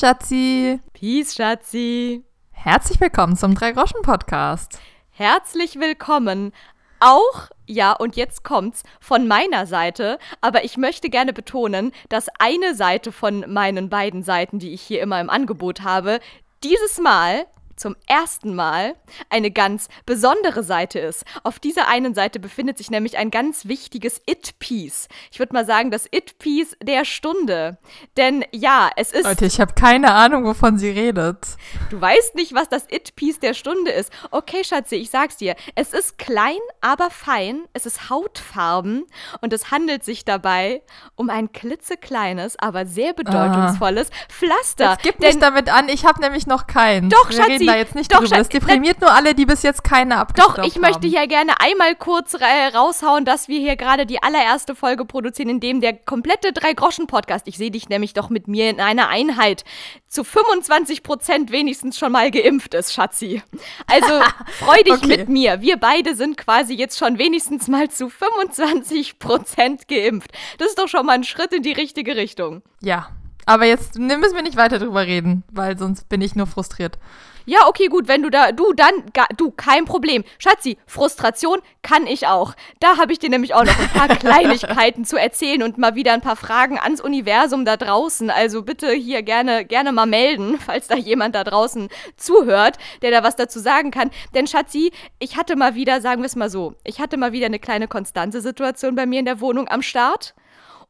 Schatzi. Peace, Schatzi. Herzlich willkommen zum Drei-Groschen-Podcast. Herzlich willkommen. Auch, ja, und jetzt kommt's, von meiner Seite, aber ich möchte gerne betonen, dass eine Seite von meinen beiden Seiten, die ich hier immer im Angebot habe, dieses Mal zum ersten Mal eine ganz besondere Seite ist. Auf dieser einen Seite befindet sich nämlich ein ganz wichtiges It-Piece. Ich würde mal sagen, das It-Piece der Stunde. Denn ja, es ist. Leute, ich habe keine Ahnung, wovon sie redet. Du weißt nicht, was das It-Piece der Stunde ist. Okay, Schatzi, ich sag's dir. Es ist klein, aber fein. Es ist hautfarben und es handelt sich dabei um ein klitzekleines, aber sehr bedeutungsvolles ah. Pflaster. Jetzt gib mich damit an, ich habe nämlich noch keinen. Doch, Schatzi, da jetzt nicht Doch, drüber. Das deprimiert nur alle, die bis jetzt keine abgestoppt Doch, ich haben. möchte hier gerne einmal kurz raushauen, dass wir hier gerade die allererste Folge produzieren, in dem der komplette Drei-Groschen-Podcast, ich sehe dich nämlich doch mit mir in einer Einheit, zu 25 Prozent wenigstens schon mal geimpft ist, Schatzi. Also freu dich okay. mit mir. Wir beide sind quasi jetzt schon wenigstens mal zu 25 Prozent geimpft. Das ist doch schon mal ein Schritt in die richtige Richtung. Ja, aber jetzt müssen wir nicht weiter drüber reden, weil sonst bin ich nur frustriert. Ja, okay, gut, wenn du da, du dann, du, kein Problem. Schatzi, Frustration kann ich auch. Da habe ich dir nämlich auch noch ein paar Kleinigkeiten zu erzählen und mal wieder ein paar Fragen ans Universum da draußen. Also bitte hier gerne, gerne mal melden, falls da jemand da draußen zuhört, der da was dazu sagen kann. Denn Schatzi, ich hatte mal wieder, sagen wir es mal so, ich hatte mal wieder eine kleine konstante Situation bei mir in der Wohnung am Start.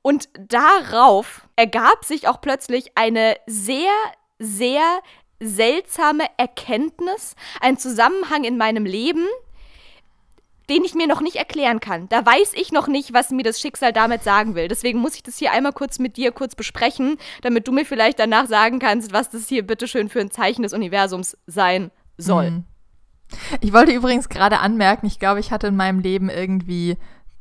Und darauf ergab sich auch plötzlich eine sehr, sehr seltsame Erkenntnis, ein Zusammenhang in meinem Leben, den ich mir noch nicht erklären kann. Da weiß ich noch nicht, was mir das Schicksal damit sagen will. Deswegen muss ich das hier einmal kurz mit dir kurz besprechen, damit du mir vielleicht danach sagen kannst, was das hier bitteschön für ein Zeichen des Universums sein soll. Mhm. Ich wollte übrigens gerade anmerken, ich glaube, ich hatte in meinem Leben irgendwie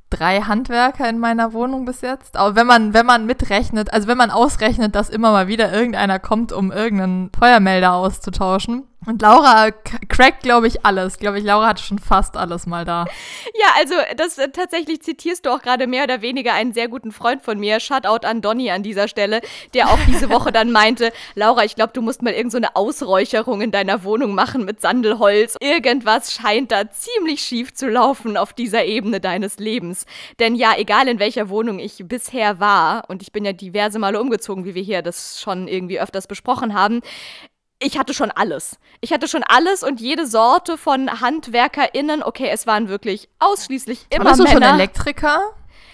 drei Handwerker in meiner Wohnung bis jetzt. Aber wenn man, wenn man mitrechnet, also wenn man ausrechnet, dass immer mal wieder irgendeiner kommt, um irgendeinen Feuermelder auszutauschen, und Laura crackt, glaube ich, alles. Glaube ich, Laura hatte schon fast alles mal da. Ja, also das äh, tatsächlich zitierst du auch gerade mehr oder weniger einen sehr guten Freund von mir. Shoutout an Donny an dieser Stelle, der auch diese Woche dann meinte, Laura, ich glaube, du musst mal irgendeine so Ausräucherung in deiner Wohnung machen mit Sandelholz. Irgendwas scheint da ziemlich schief zu laufen auf dieser Ebene deines Lebens. Denn ja, egal in welcher Wohnung ich bisher war, und ich bin ja diverse Male umgezogen, wie wir hier das schon irgendwie öfters besprochen haben, ich hatte schon alles. Ich hatte schon alles und jede Sorte von HandwerkerInnen. Okay, es waren wirklich ausschließlich immer Männer. du schon Elektriker?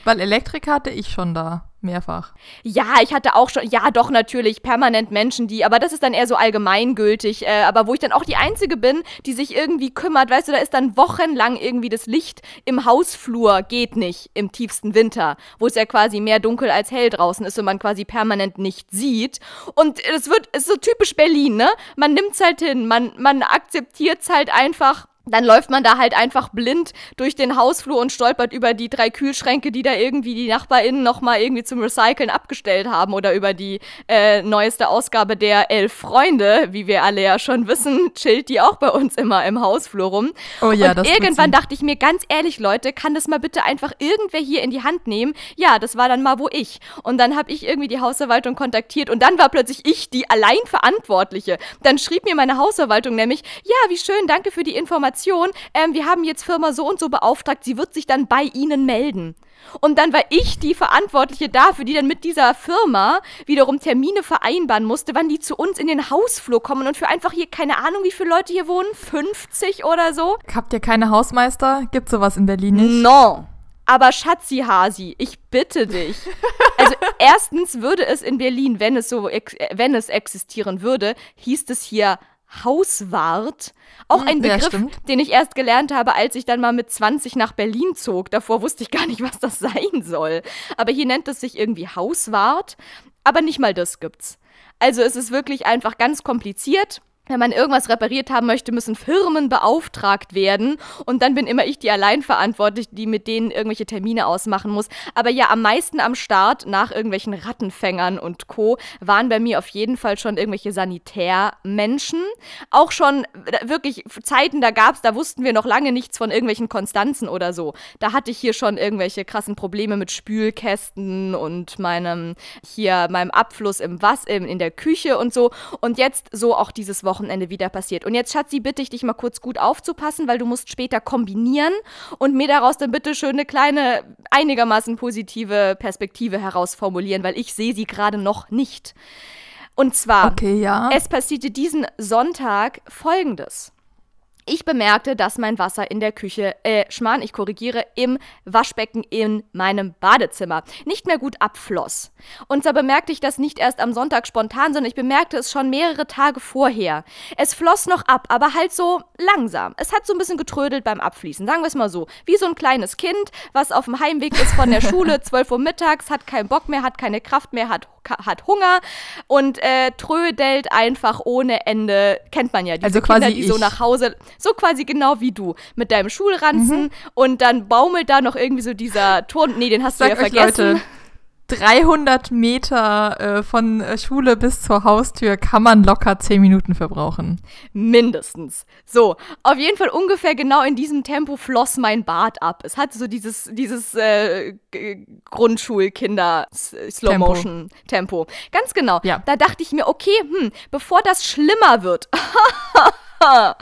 Weil Elektriker hatte ich schon da. Mehrfach. Ja, ich hatte auch schon, ja doch natürlich, permanent Menschen, die, aber das ist dann eher so allgemeingültig, äh, aber wo ich dann auch die Einzige bin, die sich irgendwie kümmert, weißt du, da ist dann wochenlang irgendwie das Licht im Hausflur geht nicht im tiefsten Winter, wo es ja quasi mehr dunkel als hell draußen ist und man quasi permanent nicht sieht. Und es wird, es ist so typisch Berlin, ne? Man nimmt's halt hin, man, man akzeptiert's halt einfach dann läuft man da halt einfach blind durch den Hausflur und stolpert über die drei Kühlschränke, die da irgendwie die NachbarInnen nochmal irgendwie zum Recyceln abgestellt haben oder über die äh, neueste Ausgabe der Elf Freunde, wie wir alle ja schon wissen, chillt die auch bei uns immer im Hausflur rum. Oh ja, und das irgendwann dachte ich mir, ganz ehrlich, Leute, kann das mal bitte einfach irgendwer hier in die Hand nehmen? Ja, das war dann mal wo ich. Und dann habe ich irgendwie die Hausverwaltung kontaktiert und dann war plötzlich ich die allein Verantwortliche. Dann schrieb mir meine Hausverwaltung nämlich, ja, wie schön, danke für die Information Information, ähm, wir haben jetzt Firma so und so beauftragt, sie wird sich dann bei Ihnen melden. Und dann war ich die Verantwortliche dafür, die dann mit dieser Firma wiederum Termine vereinbaren musste, wann die zu uns in den Hausflur kommen und für einfach hier, keine Ahnung, wie viele Leute hier wohnen, 50 oder so. Habt ihr keine Hausmeister? Gibt sowas in Berlin nicht? No. Aber Schatzi Hasi, ich bitte dich. Also erstens würde es in Berlin, wenn es so, wenn es existieren würde, hieß es hier Hauswart. Auch hm, ein Begriff, ja, den ich erst gelernt habe, als ich dann mal mit 20 nach Berlin zog. Davor wusste ich gar nicht, was das sein soll. Aber hier nennt es sich irgendwie Hauswart. Aber nicht mal das gibt's. Also es ist wirklich einfach ganz kompliziert. Wenn man irgendwas repariert haben möchte, müssen Firmen beauftragt werden. Und dann bin immer ich die Alleinverantwortliche, die mit denen irgendwelche Termine ausmachen muss. Aber ja, am meisten am Start nach irgendwelchen Rattenfängern und Co. waren bei mir auf jeden Fall schon irgendwelche Sanitärmenschen. Auch schon wirklich Zeiten, da gab's, da wussten wir noch lange nichts von irgendwelchen Konstanzen oder so. Da hatte ich hier schon irgendwelche krassen Probleme mit Spülkästen und meinem, hier, meinem Abfluss im Was, in der Küche und so. Und jetzt so auch dieses Wochenende Wochenende wieder passiert. Und jetzt, Schatzi, bitte ich dich mal kurz gut aufzupassen, weil du musst später kombinieren und mir daraus dann bitte schön eine kleine, einigermaßen positive Perspektive herausformulieren, weil ich sehe sie gerade noch nicht. Und zwar, okay, ja. es passierte diesen Sonntag folgendes. Ich bemerkte, dass mein Wasser in der Küche, äh, Schmarrn, ich korrigiere, im Waschbecken in meinem Badezimmer nicht mehr gut abfloss. Und zwar bemerkte ich das nicht erst am Sonntag spontan, sondern ich bemerkte es schon mehrere Tage vorher. Es floss noch ab, aber halt so langsam. Es hat so ein bisschen getrödelt beim Abfließen, sagen wir es mal so. Wie so ein kleines Kind, was auf dem Heimweg ist von der Schule, 12 Uhr mittags, hat keinen Bock mehr, hat keine Kraft mehr, hat hat Hunger und äh, trödelt einfach ohne Ende. Kennt man ja, diese also Kinder, die ich. so nach Hause, so quasi genau wie du, mit deinem Schulranzen mhm. und dann baumelt da noch irgendwie so dieser Turn. Nee, den hast Sag du ja vergessen. Leute, 300 Meter äh, von äh, Schule bis zur Haustür kann man locker 10 Minuten verbrauchen. Mindestens. So, auf jeden Fall ungefähr genau in diesem Tempo floss mein Bart ab. Es hatte so dieses, dieses äh, Grundschulkinder-Slow-Motion-Tempo. Ganz genau. Ja. Da dachte ich mir, okay, hm, bevor das schlimmer wird.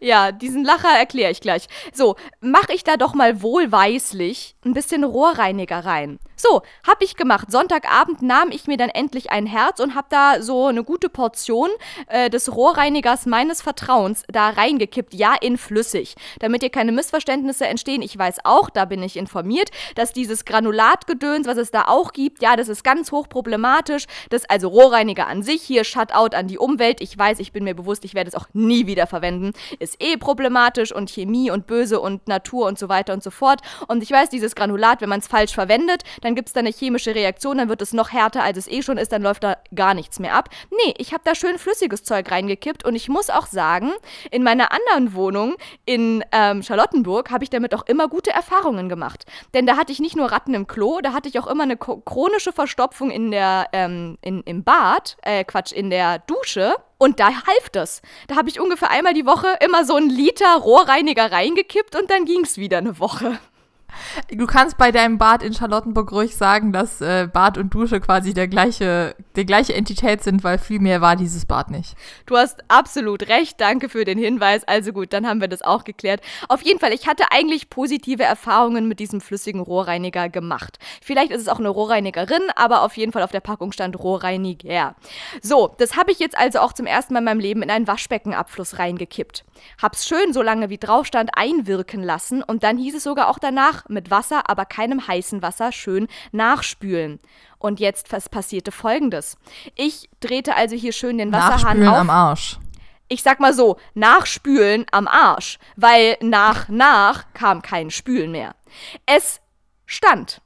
ja, diesen Lacher erkläre ich gleich. So, mache ich da doch mal wohlweislich ein bisschen Rohrreiniger rein. So, hab ich gemacht. Sonntagabend nahm ich mir dann endlich ein Herz und hab da so eine gute Portion äh, des Rohrreinigers meines Vertrauens da reingekippt. Ja, in flüssig. Damit hier keine Missverständnisse entstehen. Ich weiß auch, da bin ich informiert, dass dieses Granulatgedöns, was es da auch gibt, ja, das ist ganz hochproblematisch. Das also Rohrreiniger an sich, hier Shutout an die Umwelt. Ich weiß, ich bin mir bewusst, ich werde es auch nie wieder verwenden. Ist eh problematisch und Chemie und Böse und Natur und so weiter und so fort. Und ich weiß, dieses Granulat, wenn man es falsch verwendet, dann gibt es da eine chemische Reaktion, dann wird es noch härter, als es eh schon ist, dann läuft da gar nichts mehr ab. Nee, ich habe da schön flüssiges Zeug reingekippt und ich muss auch sagen, in meiner anderen Wohnung in ähm, Charlottenburg habe ich damit auch immer gute Erfahrungen gemacht. Denn da hatte ich nicht nur Ratten im Klo, da hatte ich auch immer eine chronische Verstopfung in der, ähm, in, im Bad, äh, Quatsch, in der Dusche. Und da half das. Da habe ich ungefähr einmal die Woche immer so einen Liter Rohrreiniger reingekippt und dann ging es wieder eine Woche. Du kannst bei deinem Bad in Charlottenburg ruhig sagen, dass äh, Bad und Dusche quasi der gleiche, die gleiche Entität sind, weil viel mehr war dieses Bad nicht. Du hast absolut recht, danke für den Hinweis. Also gut, dann haben wir das auch geklärt. Auf jeden Fall, ich hatte eigentlich positive Erfahrungen mit diesem flüssigen Rohrreiniger gemacht. Vielleicht ist es auch eine Rohrreinigerin, aber auf jeden Fall auf der Packung stand Rohrreiniger. So, das habe ich jetzt also auch zum ersten Mal in meinem Leben in einen Waschbeckenabfluss reingekippt. Hab's schön, so lange wie drauf stand, einwirken lassen und dann hieß es sogar auch danach, mit Wasser, aber keinem heißen Wasser schön nachspülen. Und jetzt passierte folgendes. Ich drehte also hier schön den Wasserhahn Nachspülen auf. am Arsch. Ich sag mal so, nachspülen am Arsch, weil nach nach kam kein Spülen mehr. Es stand.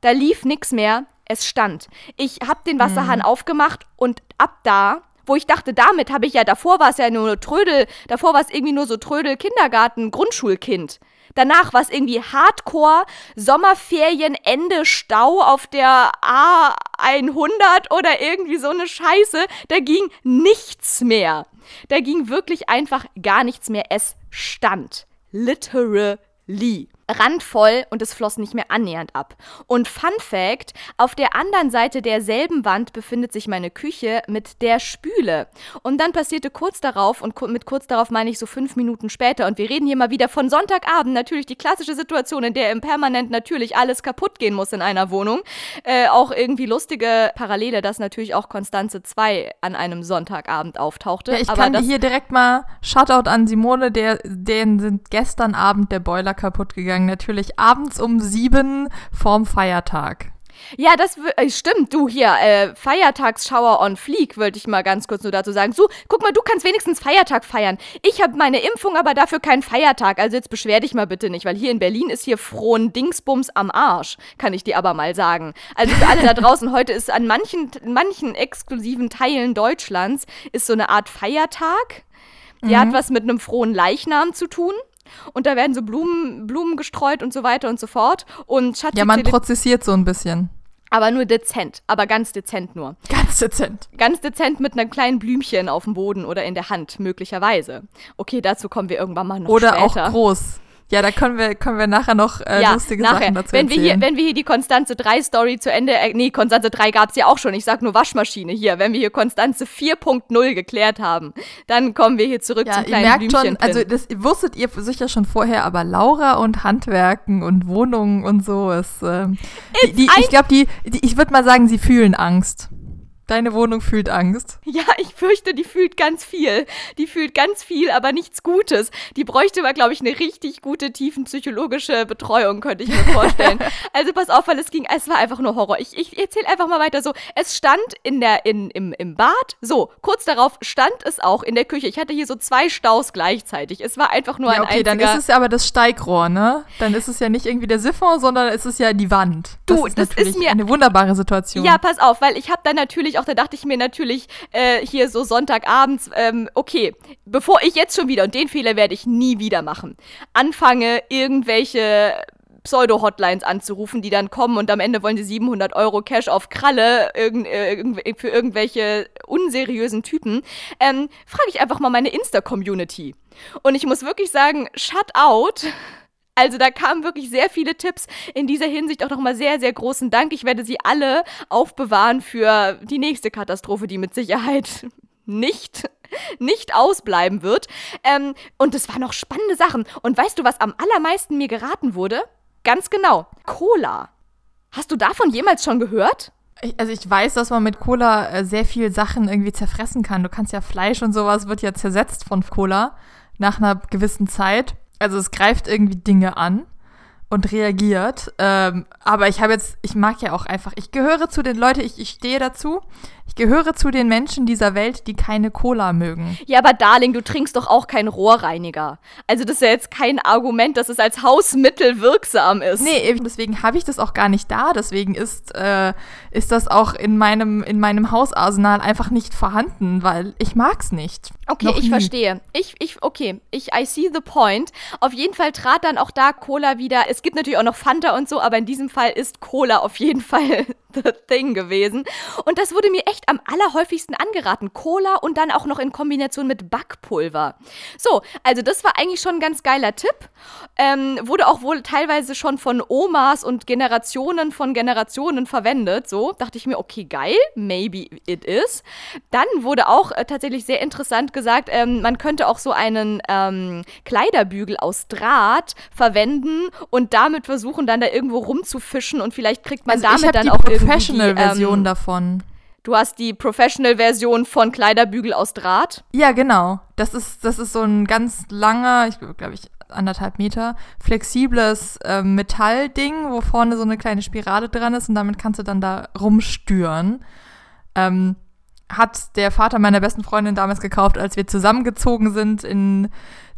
Da lief nichts mehr, es stand. Ich hab den Wasserhahn mhm. aufgemacht und ab da wo ich dachte, damit habe ich ja, davor war es ja nur Trödel, davor war es irgendwie nur so Trödel Kindergarten, Grundschulkind. Danach war es irgendwie Hardcore, Sommerferien, Ende Stau auf der A100 oder irgendwie so eine Scheiße. Da ging nichts mehr. Da ging wirklich einfach gar nichts mehr. Es stand. Literally randvoll und es floss nicht mehr annähernd ab. Und Fun Fact: Auf der anderen Seite derselben Wand befindet sich meine Küche mit der Spüle. Und dann passierte kurz darauf, und mit kurz darauf meine ich so fünf Minuten später, und wir reden hier mal wieder von Sonntagabend, natürlich die klassische Situation, in der im Permanent natürlich alles kaputt gehen muss in einer Wohnung. Äh, auch irgendwie lustige Parallele, dass natürlich auch Konstanze 2 an einem Sonntagabend auftauchte. Ja, ich Aber kann hier direkt mal Shoutout an Simone, der, denen sind gestern Abend der Boiler kaputt gegangen gegangen, natürlich abends um sieben vorm Feiertag. Ja, das äh, stimmt. Du hier, äh, Feiertagsschauer on Fleek, wollte ich mal ganz kurz nur dazu sagen. So, guck mal, du kannst wenigstens Feiertag feiern. Ich habe meine Impfung, aber dafür keinen Feiertag. Also jetzt beschwer dich mal bitte nicht, weil hier in Berlin ist hier frohen Dingsbums am Arsch, kann ich dir aber mal sagen. Also für alle da draußen, heute ist an manchen, manchen exklusiven Teilen Deutschlands ist so eine Art Feiertag. Die mhm. hat was mit einem frohen Leichnam zu tun. Und da werden so Blumen, Blumen gestreut und so weiter und so fort. Und Schatzi Ja, man prozessiert so ein bisschen. Aber nur dezent, aber ganz dezent nur. Ganz dezent. Ganz dezent mit einem kleinen Blümchen auf dem Boden oder in der Hand, möglicherweise. Okay, dazu kommen wir irgendwann mal noch oder später. Oder auch groß. Ja, da können wir, können wir nachher noch äh, ja, lustige nachher. Sachen dazu wenn erzählen. Wir hier, wenn wir hier die Konstanze 3 Story zu Ende, äh, nee, Konstanze 3 gab's ja auch schon, ich sag nur Waschmaschine hier. Wenn wir hier Konstanze 4.0 geklärt haben, dann kommen wir hier zurück ja, zum kleinen ihr merkt schon, also das wusstet ihr sicher schon vorher, aber Laura und Handwerken und Wohnungen und so ist, äh, die, die, ich glaube, die, die, ich würde mal sagen, sie fühlen Angst. Deine Wohnung fühlt Angst. Ja, ich fürchte, die fühlt ganz viel. Die fühlt ganz viel, aber nichts Gutes. Die bräuchte aber, glaube ich, eine richtig gute tiefenpsychologische Betreuung, könnte ich mir vorstellen. also pass auf, weil es ging, es war einfach nur Horror. Ich, ich erzähle einfach mal weiter so. Es stand in der, in, im, im Bad. So, kurz darauf stand es auch in der Küche. Ich hatte hier so zwei Staus gleichzeitig. Es war einfach nur ja, ein okay, einziger... dann ist es ja aber das Steigrohr, ne? Dann ist es ja nicht irgendwie der Siphon, sondern es ist ja die Wand. Das du, ist das ist mir eine wunderbare Situation. Ja, pass auf, weil ich habe dann natürlich auch, da dachte ich mir natürlich äh, hier so Sonntagabends, ähm, okay, bevor ich jetzt schon wieder, und den Fehler werde ich nie wieder machen, anfange irgendwelche Pseudo-Hotlines anzurufen, die dann kommen und am Ende wollen sie 700 Euro Cash auf Kralle irgend, äh, für irgendwelche unseriösen Typen, ähm, frage ich einfach mal meine Insta-Community. Und ich muss wirklich sagen, shut out also da kamen wirklich sehr viele Tipps. In dieser Hinsicht auch nochmal sehr, sehr großen Dank. Ich werde sie alle aufbewahren für die nächste Katastrophe, die mit Sicherheit nicht nicht ausbleiben wird. Ähm, und es waren noch spannende Sachen. Und weißt du, was am allermeisten mir geraten wurde? Ganz genau, Cola. Hast du davon jemals schon gehört? Also ich weiß, dass man mit Cola äh, sehr viel Sachen irgendwie zerfressen kann. Du kannst ja Fleisch und sowas wird ja zersetzt von Cola nach einer gewissen Zeit. Also es greift irgendwie Dinge an und reagiert. Ähm, aber ich habe jetzt, ich mag ja auch einfach, ich gehöre zu den Leuten, ich, ich stehe dazu. Ich gehöre zu den Menschen dieser Welt, die keine Cola mögen. Ja, aber Darling, du trinkst doch auch keinen Rohrreiniger. Also das ist ja jetzt kein Argument, dass es als Hausmittel wirksam ist. Nee, deswegen habe ich das auch gar nicht da. Deswegen ist, äh, ist das auch in meinem, in meinem Hausarsenal einfach nicht vorhanden, weil ich mag es nicht. Okay, Noch ich nie. verstehe. Ich, ich, okay, ich, I see the point. Auf jeden Fall trat dann auch da Cola wieder. Es gibt natürlich auch noch Fanta und so, aber in diesem Fall ist Cola auf jeden Fall the thing gewesen. Und das wurde mir echt am allerhäufigsten angeraten. Cola und dann auch noch in Kombination mit Backpulver. So, also das war eigentlich schon ein ganz geiler Tipp. Ähm, wurde auch wohl teilweise schon von Omas und Generationen von Generationen verwendet. So, dachte ich mir, okay, geil, maybe it is. Dann wurde auch äh, tatsächlich sehr interessant gesagt, ähm, man könnte auch so einen ähm, Kleiderbügel aus Draht verwenden und damit versuchen, dann da irgendwo rumzufischen und vielleicht kriegt man also damit dann auch irgendwie Professional-Version ähm, davon. Du hast die Professional-Version von Kleiderbügel aus Draht? Ja, genau. Das ist, das ist so ein ganz langer, ich glaube ich, anderthalb Meter, flexibles äh, Metallding, wo vorne so eine kleine Spirale dran ist und damit kannst du dann da rumstüren. Ähm, hat der Vater meiner besten Freundin damals gekauft, als wir zusammengezogen sind in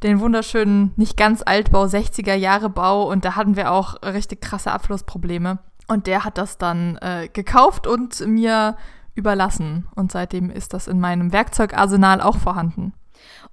den wunderschönen, nicht ganz Altbau, 60er Jahre Bau und da hatten wir auch richtig krasse Abflussprobleme. Und der hat das dann äh, gekauft und mir überlassen. Und seitdem ist das in meinem Werkzeugarsenal auch vorhanden.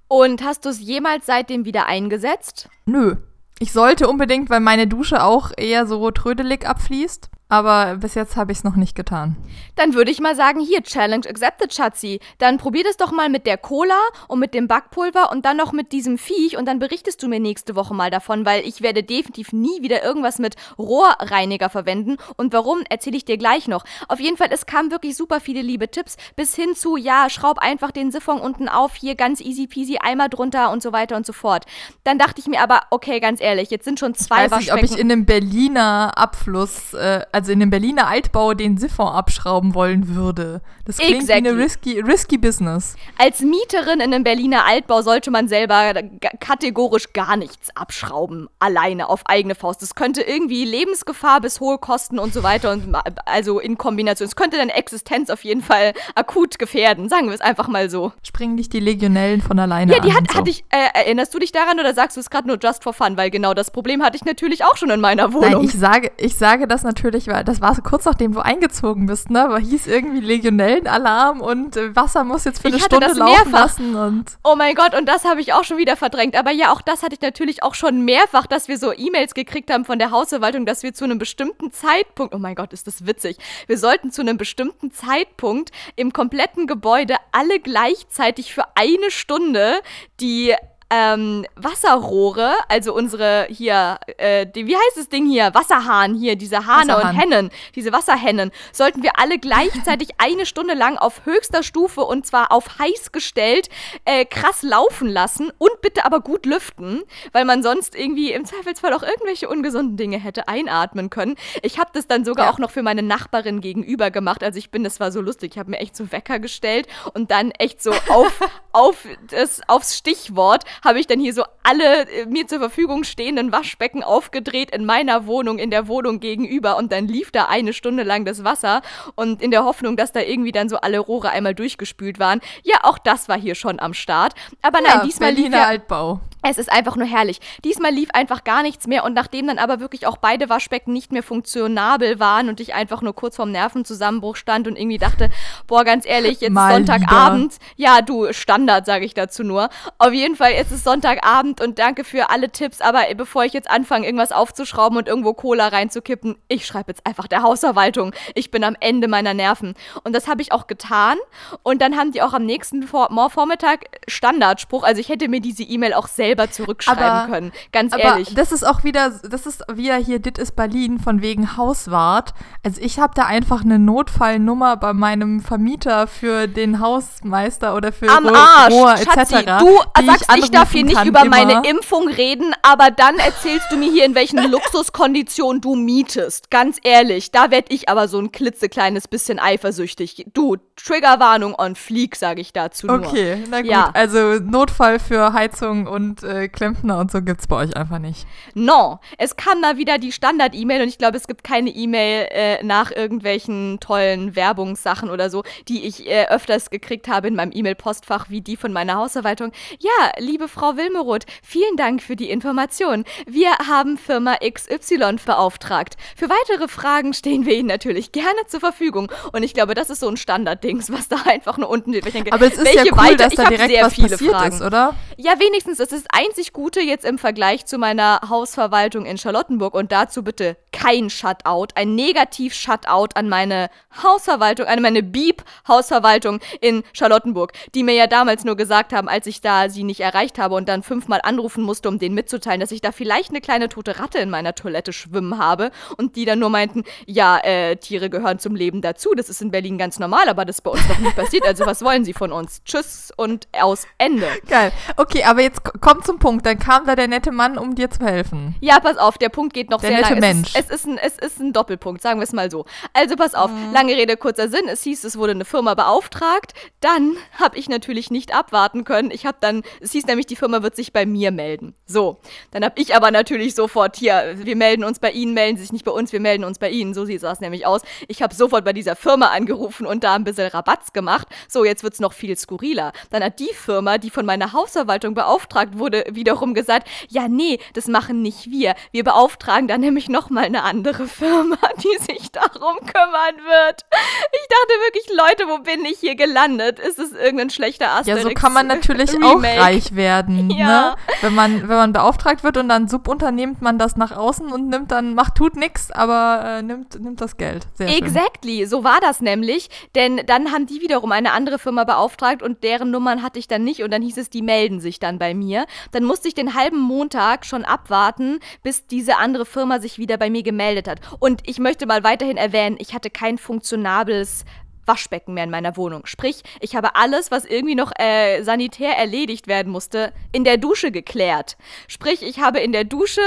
Und hast du es jemals seitdem wieder eingesetzt? Nö. Ich sollte unbedingt, weil meine Dusche auch eher so trödelig abfließt. Aber bis jetzt habe ich es noch nicht getan. Dann würde ich mal sagen, hier, Challenge accepted, Schatzi. Dann probier das doch mal mit der Cola und mit dem Backpulver und dann noch mit diesem Viech und dann berichtest du mir nächste Woche mal davon, weil ich werde definitiv nie wieder irgendwas mit Rohrreiniger verwenden. Und warum, erzähle ich dir gleich noch. Auf jeden Fall, es kamen wirklich super viele liebe Tipps bis hin zu, ja, schraub einfach den Siphon unten auf, hier ganz easy peasy, Eimer drunter und so weiter und so fort. Dann dachte ich mir aber, okay, ganz ehrlich, jetzt sind schon zwei ich weiß nicht, ob ich in einem Berliner Abfluss, äh, also in dem Berliner Altbau den Siphon abschrauben wollen würde. Das klingt exactly. wie eine risky, risky Business. Als Mieterin in einem Berliner Altbau sollte man selber kategorisch gar nichts abschrauben, alleine auf eigene Faust. Das könnte irgendwie Lebensgefahr bis hohe Kosten und so weiter und also in Kombination. Es könnte deine Existenz auf jeden Fall akut gefährden, sagen wir es einfach mal so. Springen dich die Legionellen von alleine Ja, die an hat, so. hatte ich, äh, erinnerst du dich daran oder sagst du es gerade nur just for fun? Weil genau das Problem hatte ich natürlich auch schon in meiner Wohnung. Nein, ich sage, ich sage das natürlich, weil das war kurz nachdem du eingezogen bist, ne? Aber hieß irgendwie Legionellenalarm und äh, Wasser muss jetzt für eine Stunde laufen mehrfach. lassen und. Oh mein Gott, und das habe ich auch schon wieder verdrängt. Aber ja, auch das hatte ich natürlich auch schon mehrfach, dass wir so E-Mails gekriegt haben von der Hausverwaltung, dass wir zu einem bestimmten Zeitpunkt, oh mein Gott, ist das witzig, wir sollten zu einem bestimmten Zeitpunkt im kompletten Gebäude alle gleichzeitig für eine Stunde die ähm, Wasserrohre, also unsere hier, äh, die, wie heißt das Ding hier? Wasserhahn hier, diese Hahne Wasserhahn. und Hennen, diese Wasserhennen, sollten wir alle gleichzeitig eine Stunde lang auf höchster Stufe und zwar auf heiß gestellt, äh, krass laufen lassen und bitte aber gut lüften, weil man sonst irgendwie im Zweifelsfall auch irgendwelche ungesunden Dinge hätte einatmen können. Ich habe das dann sogar ja. auch noch für meine Nachbarin gegenüber gemacht. Also ich bin, das war so lustig. Ich habe mir echt so Wecker gestellt und dann echt so auf, auf das, aufs Stichwort habe ich dann hier so alle äh, mir zur Verfügung stehenden Waschbecken aufgedreht in meiner Wohnung, in der Wohnung gegenüber und dann lief da eine Stunde lang das Wasser und in der Hoffnung, dass da irgendwie dann so alle Rohre einmal durchgespült waren. Ja, auch das war hier schon am Start. Aber nein, ja, diesmal Berliner lief ja, Altbau. Es ist einfach nur herrlich. Diesmal lief einfach gar nichts mehr und nachdem dann aber wirklich auch beide Waschbecken nicht mehr funktionabel waren und ich einfach nur kurz vorm Nervenzusammenbruch stand und irgendwie dachte, boah, ganz ehrlich, jetzt Mal Sonntagabend. Wieder. Ja, du, Standard, sage ich dazu nur. Auf jeden Fall, jetzt ist Sonntagabend und danke für alle Tipps, aber bevor ich jetzt anfange, irgendwas aufzuschrauben und irgendwo Cola reinzukippen, ich schreibe jetzt einfach der Hausverwaltung. Ich bin am Ende meiner Nerven. Und das habe ich auch getan. Und dann haben die auch am nächsten Vor Vormittag Standardspruch. Also ich hätte mir diese E-Mail auch selber zurückschreiben aber, können. Ganz aber ehrlich. Das ist auch wieder, das ist wieder hier, Dit ist Berlin von wegen Hauswart. Also ich habe da einfach eine Notfallnummer bei meinem Vermieter für den Hausmeister oder für Am Arsch, Rohr etc. Schatzi, du sagst, ich, ich darf hier nicht über immer. meine Impfung reden, aber dann erzählst du mir hier, in welchen Luxuskonditionen du mietest. Ganz ehrlich, da werde ich aber so ein klitzekleines bisschen eifersüchtig. Du, Triggerwarnung on fleek, sage ich dazu nur. Okay, na gut. Ja. Also Notfall für Heizung und äh, Klempner und so gibt es bei euch einfach nicht. No, es kam da wieder die Standard-E-Mail und ich glaube, es gibt keine E-Mail äh, nach irgendwelchen tollen Werbungssachen oder so, die ich äh, öfters gekriegt habe in meinem E-Mail-Postfach wie die von meiner Hausverwaltung. Ja, liebe Frau Wilmeroth, vielen Dank für die Information. Wir haben Firma XY beauftragt. Für weitere Fragen stehen wir Ihnen natürlich gerne zur Verfügung. Und ich glaube, das ist so ein Standarddings, was da einfach nur unten steht. Denke, Aber es ist ja cool, weiter? dass da direkt was passiert Fragen. ist, oder? Ja, wenigstens, es ist einzig Gute jetzt im Vergleich zu meiner Hausverwaltung in Charlottenburg und dazu bitte kein Shutout, ein Negativ-Shutout an meine Hausverwaltung, an meine Beep-Hausverwaltung in Charlottenburg, die mir ja damals nur gesagt haben, als ich da sie nicht erreicht habe und dann fünfmal anrufen musste, um denen mitzuteilen, dass ich da vielleicht eine kleine tote Ratte in meiner Toilette schwimmen habe und die dann nur meinten, ja, äh, Tiere gehören zum Leben dazu, das ist in Berlin ganz normal, aber das ist bei uns noch nicht passiert, also was wollen sie von uns? Tschüss und aus Ende. Geil. Okay, aber jetzt komm zum Punkt, dann kam da der nette Mann, um dir zu helfen. Ja, pass auf, der Punkt geht noch der sehr nette lang. Mensch. Es ist, es, ist ein, es ist ein Doppelpunkt, sagen wir es mal so. Also pass auf, mhm. lange Rede, kurzer Sinn. Es hieß, es wurde eine Firma beauftragt. Dann habe ich natürlich nicht abwarten können. Ich habe dann, es hieß nämlich, die Firma wird sich bei mir melden. So, dann habe ich aber natürlich sofort hier, wir melden uns bei Ihnen, melden Sie sich nicht bei uns, wir melden uns bei Ihnen. So sieht es nämlich aus. Ich habe sofort bei dieser Firma angerufen und da ein bisschen Rabatz gemacht. So, jetzt wird es noch viel skurriler. Dann hat die Firma, die von meiner Hausverwaltung beauftragt wurde, wiederum gesagt, ja, nee, das machen nicht wir. Wir beauftragen dann nämlich nochmal eine andere Firma, die sich darum kümmern wird. Ich dachte wirklich, Leute, wo bin ich hier gelandet? Ist es irgendein schlechter Asterix? Ja, so kann man natürlich Remake? auch reich werden, ne? ja. ne? Wenn man, wenn man beauftragt wird und dann subunternehmt man das nach außen und nimmt dann, macht, tut nichts, aber äh, nimmt, nimmt das Geld. Sehr exactly, schön. so war das nämlich. Denn dann haben die wiederum eine andere Firma beauftragt und deren Nummern hatte ich dann nicht und dann hieß es, die melden sich dann bei mir. Dann musste ich den halben Montag schon abwarten, bis diese andere Firma sich wieder bei mir gemeldet hat. Und ich möchte mal weiterhin erwähnen, ich hatte kein funktionables Waschbecken mehr in meiner Wohnung. Sprich, ich habe alles, was irgendwie noch äh, sanitär erledigt werden musste, in der Dusche geklärt. Sprich, ich habe in der Dusche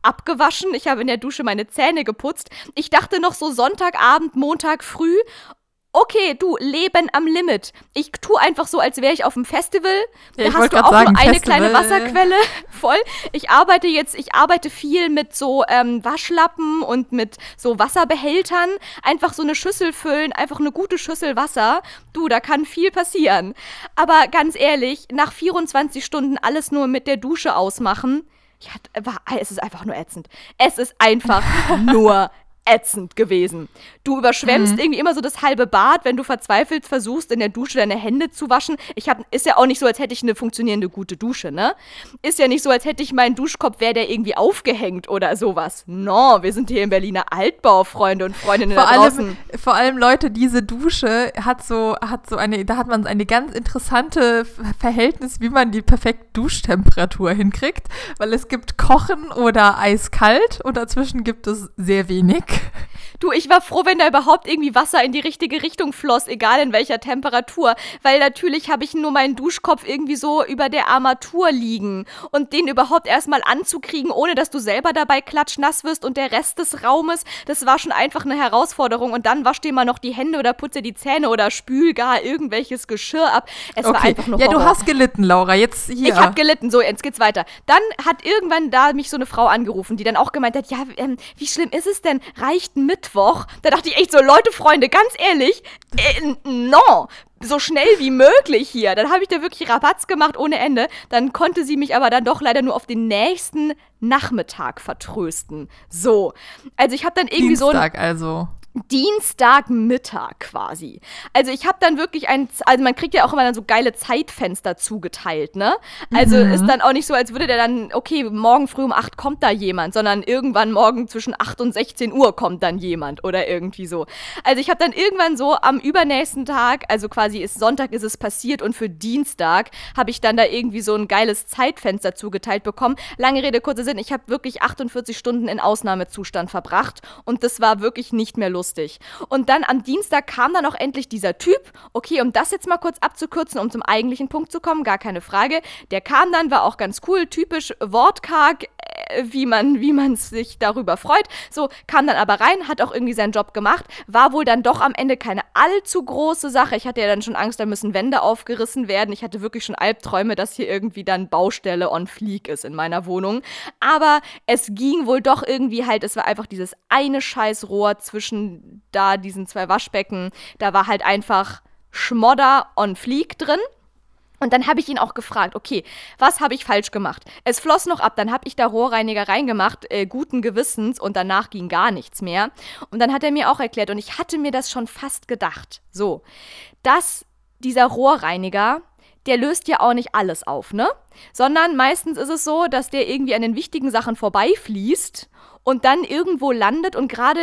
abgewaschen, ich habe in der Dusche meine Zähne geputzt. Ich dachte noch so Sonntagabend, Montag früh, okay, du, Leben am Limit. Ich tue einfach so, als wäre ich auf dem Festival. Ja, da hast du auch sagen, nur eine Festival. kleine Wasserquelle voll. Ich arbeite jetzt, ich arbeite viel mit so ähm, Waschlappen und mit so Wasserbehältern. Einfach so eine Schüssel füllen, einfach eine gute Schüssel Wasser. Du, da kann viel passieren. Aber ganz ehrlich, nach 24 Stunden alles nur mit der Dusche ausmachen, ja, es ist einfach nur ätzend. Es ist einfach nur ätzend gewesen. Du überschwemmst mhm. irgendwie immer so das halbe Bad, wenn du verzweifelt versuchst, in der Dusche deine Hände zu waschen. Ich hab, ist ja auch nicht so, als hätte ich eine funktionierende gute Dusche, ne? Ist ja nicht so, als hätte ich meinen Duschkopf, wäre der irgendwie aufgehängt oder sowas. No, wir sind hier im Berliner Altbau, Freunde und Freundinnen vor da draußen. Allem, vor allem, Leute, diese Dusche hat so, hat so eine, da hat man eine ganz interessante Verhältnis, wie man die perfekte Duschtemperatur hinkriegt, weil es gibt Kochen oder eiskalt und dazwischen gibt es sehr wenig. Du, ich war froh, wenn da überhaupt irgendwie Wasser in die richtige Richtung floss, egal in welcher Temperatur. Weil natürlich habe ich nur meinen Duschkopf irgendwie so über der Armatur liegen. Und den überhaupt erstmal anzukriegen, ohne dass du selber dabei klatschnass wirst und der Rest des Raumes, das war schon einfach eine Herausforderung. Und dann wasch dir mal noch die Hände oder putze die Zähne oder spül gar irgendwelches Geschirr ab. Es okay. war einfach nur Ja, du hast gelitten, Laura. Jetzt hier. Ich habe gelitten. So, jetzt geht's weiter. Dann hat irgendwann da mich so eine Frau angerufen, die dann auch gemeint hat, ja, ähm, wie schlimm ist es denn? Reicht ein Mittwoch? Da dachte ich echt so, Leute, Freunde, ganz ehrlich, äh, no, so schnell wie möglich hier. Dann habe ich da wirklich Rabatz gemacht ohne Ende. Dann konnte sie mich aber dann doch leider nur auf den nächsten Nachmittag vertrösten. So. Also ich habe dann irgendwie Dienstag so ein, also. Dienstagmittag quasi. Also ich habe dann wirklich ein, also man kriegt ja auch immer dann so geile Zeitfenster zugeteilt, ne? Also mhm. ist dann auch nicht so, als würde der dann, okay, morgen früh um 8 kommt da jemand, sondern irgendwann morgen zwischen 8 und 16 Uhr kommt dann jemand oder irgendwie so. Also ich habe dann irgendwann so am übernächsten Tag, also quasi ist Sonntag ist es passiert und für Dienstag habe ich dann da irgendwie so ein geiles Zeitfenster zugeteilt bekommen. Lange Rede, kurzer Sinn, ich habe wirklich 48 Stunden in Ausnahmezustand verbracht und das war wirklich nicht mehr lustig lustig. Und dann am Dienstag kam dann auch endlich dieser Typ. Okay, um das jetzt mal kurz abzukürzen, um zum eigentlichen Punkt zu kommen, gar keine Frage. Der kam dann, war auch ganz cool, typisch wortkarg, äh, wie man wie man sich darüber freut. So kam dann aber rein, hat auch irgendwie seinen Job gemacht, war wohl dann doch am Ende keine allzu große Sache. Ich hatte ja dann schon Angst, da müssen Wände aufgerissen werden. Ich hatte wirklich schon Albträume, dass hier irgendwie dann Baustelle on fleek ist in meiner Wohnung. Aber es ging wohl doch irgendwie halt, es war einfach dieses eine Scheißrohr zwischen da diesen zwei Waschbecken, da war halt einfach Schmodder on Fleek drin. Und dann habe ich ihn auch gefragt, okay, was habe ich falsch gemacht? Es floss noch ab, dann habe ich da Rohrreiniger reingemacht, äh, guten Gewissens, und danach ging gar nichts mehr. Und dann hat er mir auch erklärt, und ich hatte mir das schon fast gedacht, so, dass dieser Rohrreiniger, der löst ja auch nicht alles auf, ne? Sondern meistens ist es so, dass der irgendwie an den wichtigen Sachen vorbeifließt und dann irgendwo landet und gerade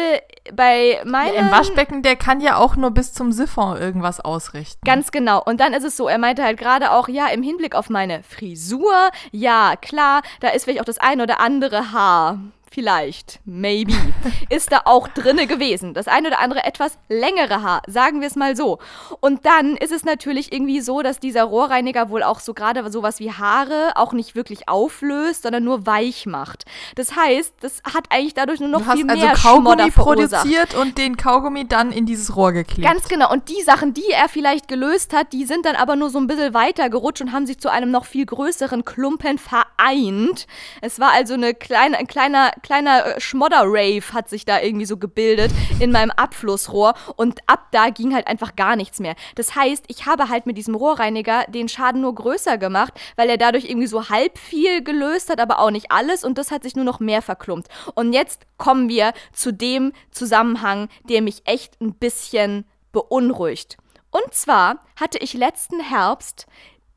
bei meinem... Ja, Im Waschbecken, der kann ja auch nur bis zum Siphon irgendwas ausrichten. Ganz genau. Und dann ist es so, er meinte halt gerade auch, ja, im Hinblick auf meine Frisur, ja, klar, da ist vielleicht auch das ein oder andere Haar vielleicht, maybe, ist da auch drinne gewesen. Das eine oder andere etwas längere Haar, sagen wir es mal so. Und dann ist es natürlich irgendwie so, dass dieser Rohrreiniger wohl auch so gerade sowas wie Haare auch nicht wirklich auflöst, sondern nur weich macht. Das heißt, das hat eigentlich dadurch nur noch du viel hast mehr also Kaugummi produziert und den Kaugummi dann in dieses Rohr geklebt. Ganz genau. Und die Sachen, die er vielleicht gelöst hat, die sind dann aber nur so ein bisschen weiter gerutscht und haben sich zu einem noch viel größeren Klumpen vereint. Es war also eine kleine, ein kleiner kleiner äh, Schmodder-Rave hat sich da irgendwie so gebildet in meinem Abflussrohr und ab da ging halt einfach gar nichts mehr. Das heißt, ich habe halt mit diesem Rohrreiniger den Schaden nur größer gemacht, weil er dadurch irgendwie so halb viel gelöst hat, aber auch nicht alles und das hat sich nur noch mehr verklumpt. Und jetzt kommen wir zu dem Zusammenhang, der mich echt ein bisschen beunruhigt. Und zwar hatte ich letzten Herbst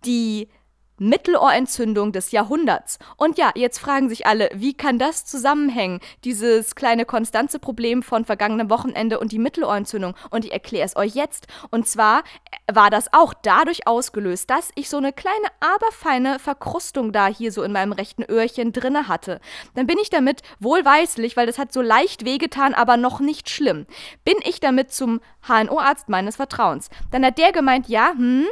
die Mittelohrentzündung des Jahrhunderts. Und ja, jetzt fragen sich alle, wie kann das zusammenhängen? Dieses kleine konstanze Problem von vergangenem Wochenende und die Mittelohrentzündung. Und ich erkläre es euch jetzt. Und zwar war das auch dadurch ausgelöst, dass ich so eine kleine, aber feine Verkrustung da hier so in meinem rechten Öhrchen drinne hatte. Dann bin ich damit wohlweislich, weil das hat so leicht wehgetan, aber noch nicht schlimm, bin ich damit zum HNO-Arzt meines Vertrauens. Dann hat der gemeint, ja, hm,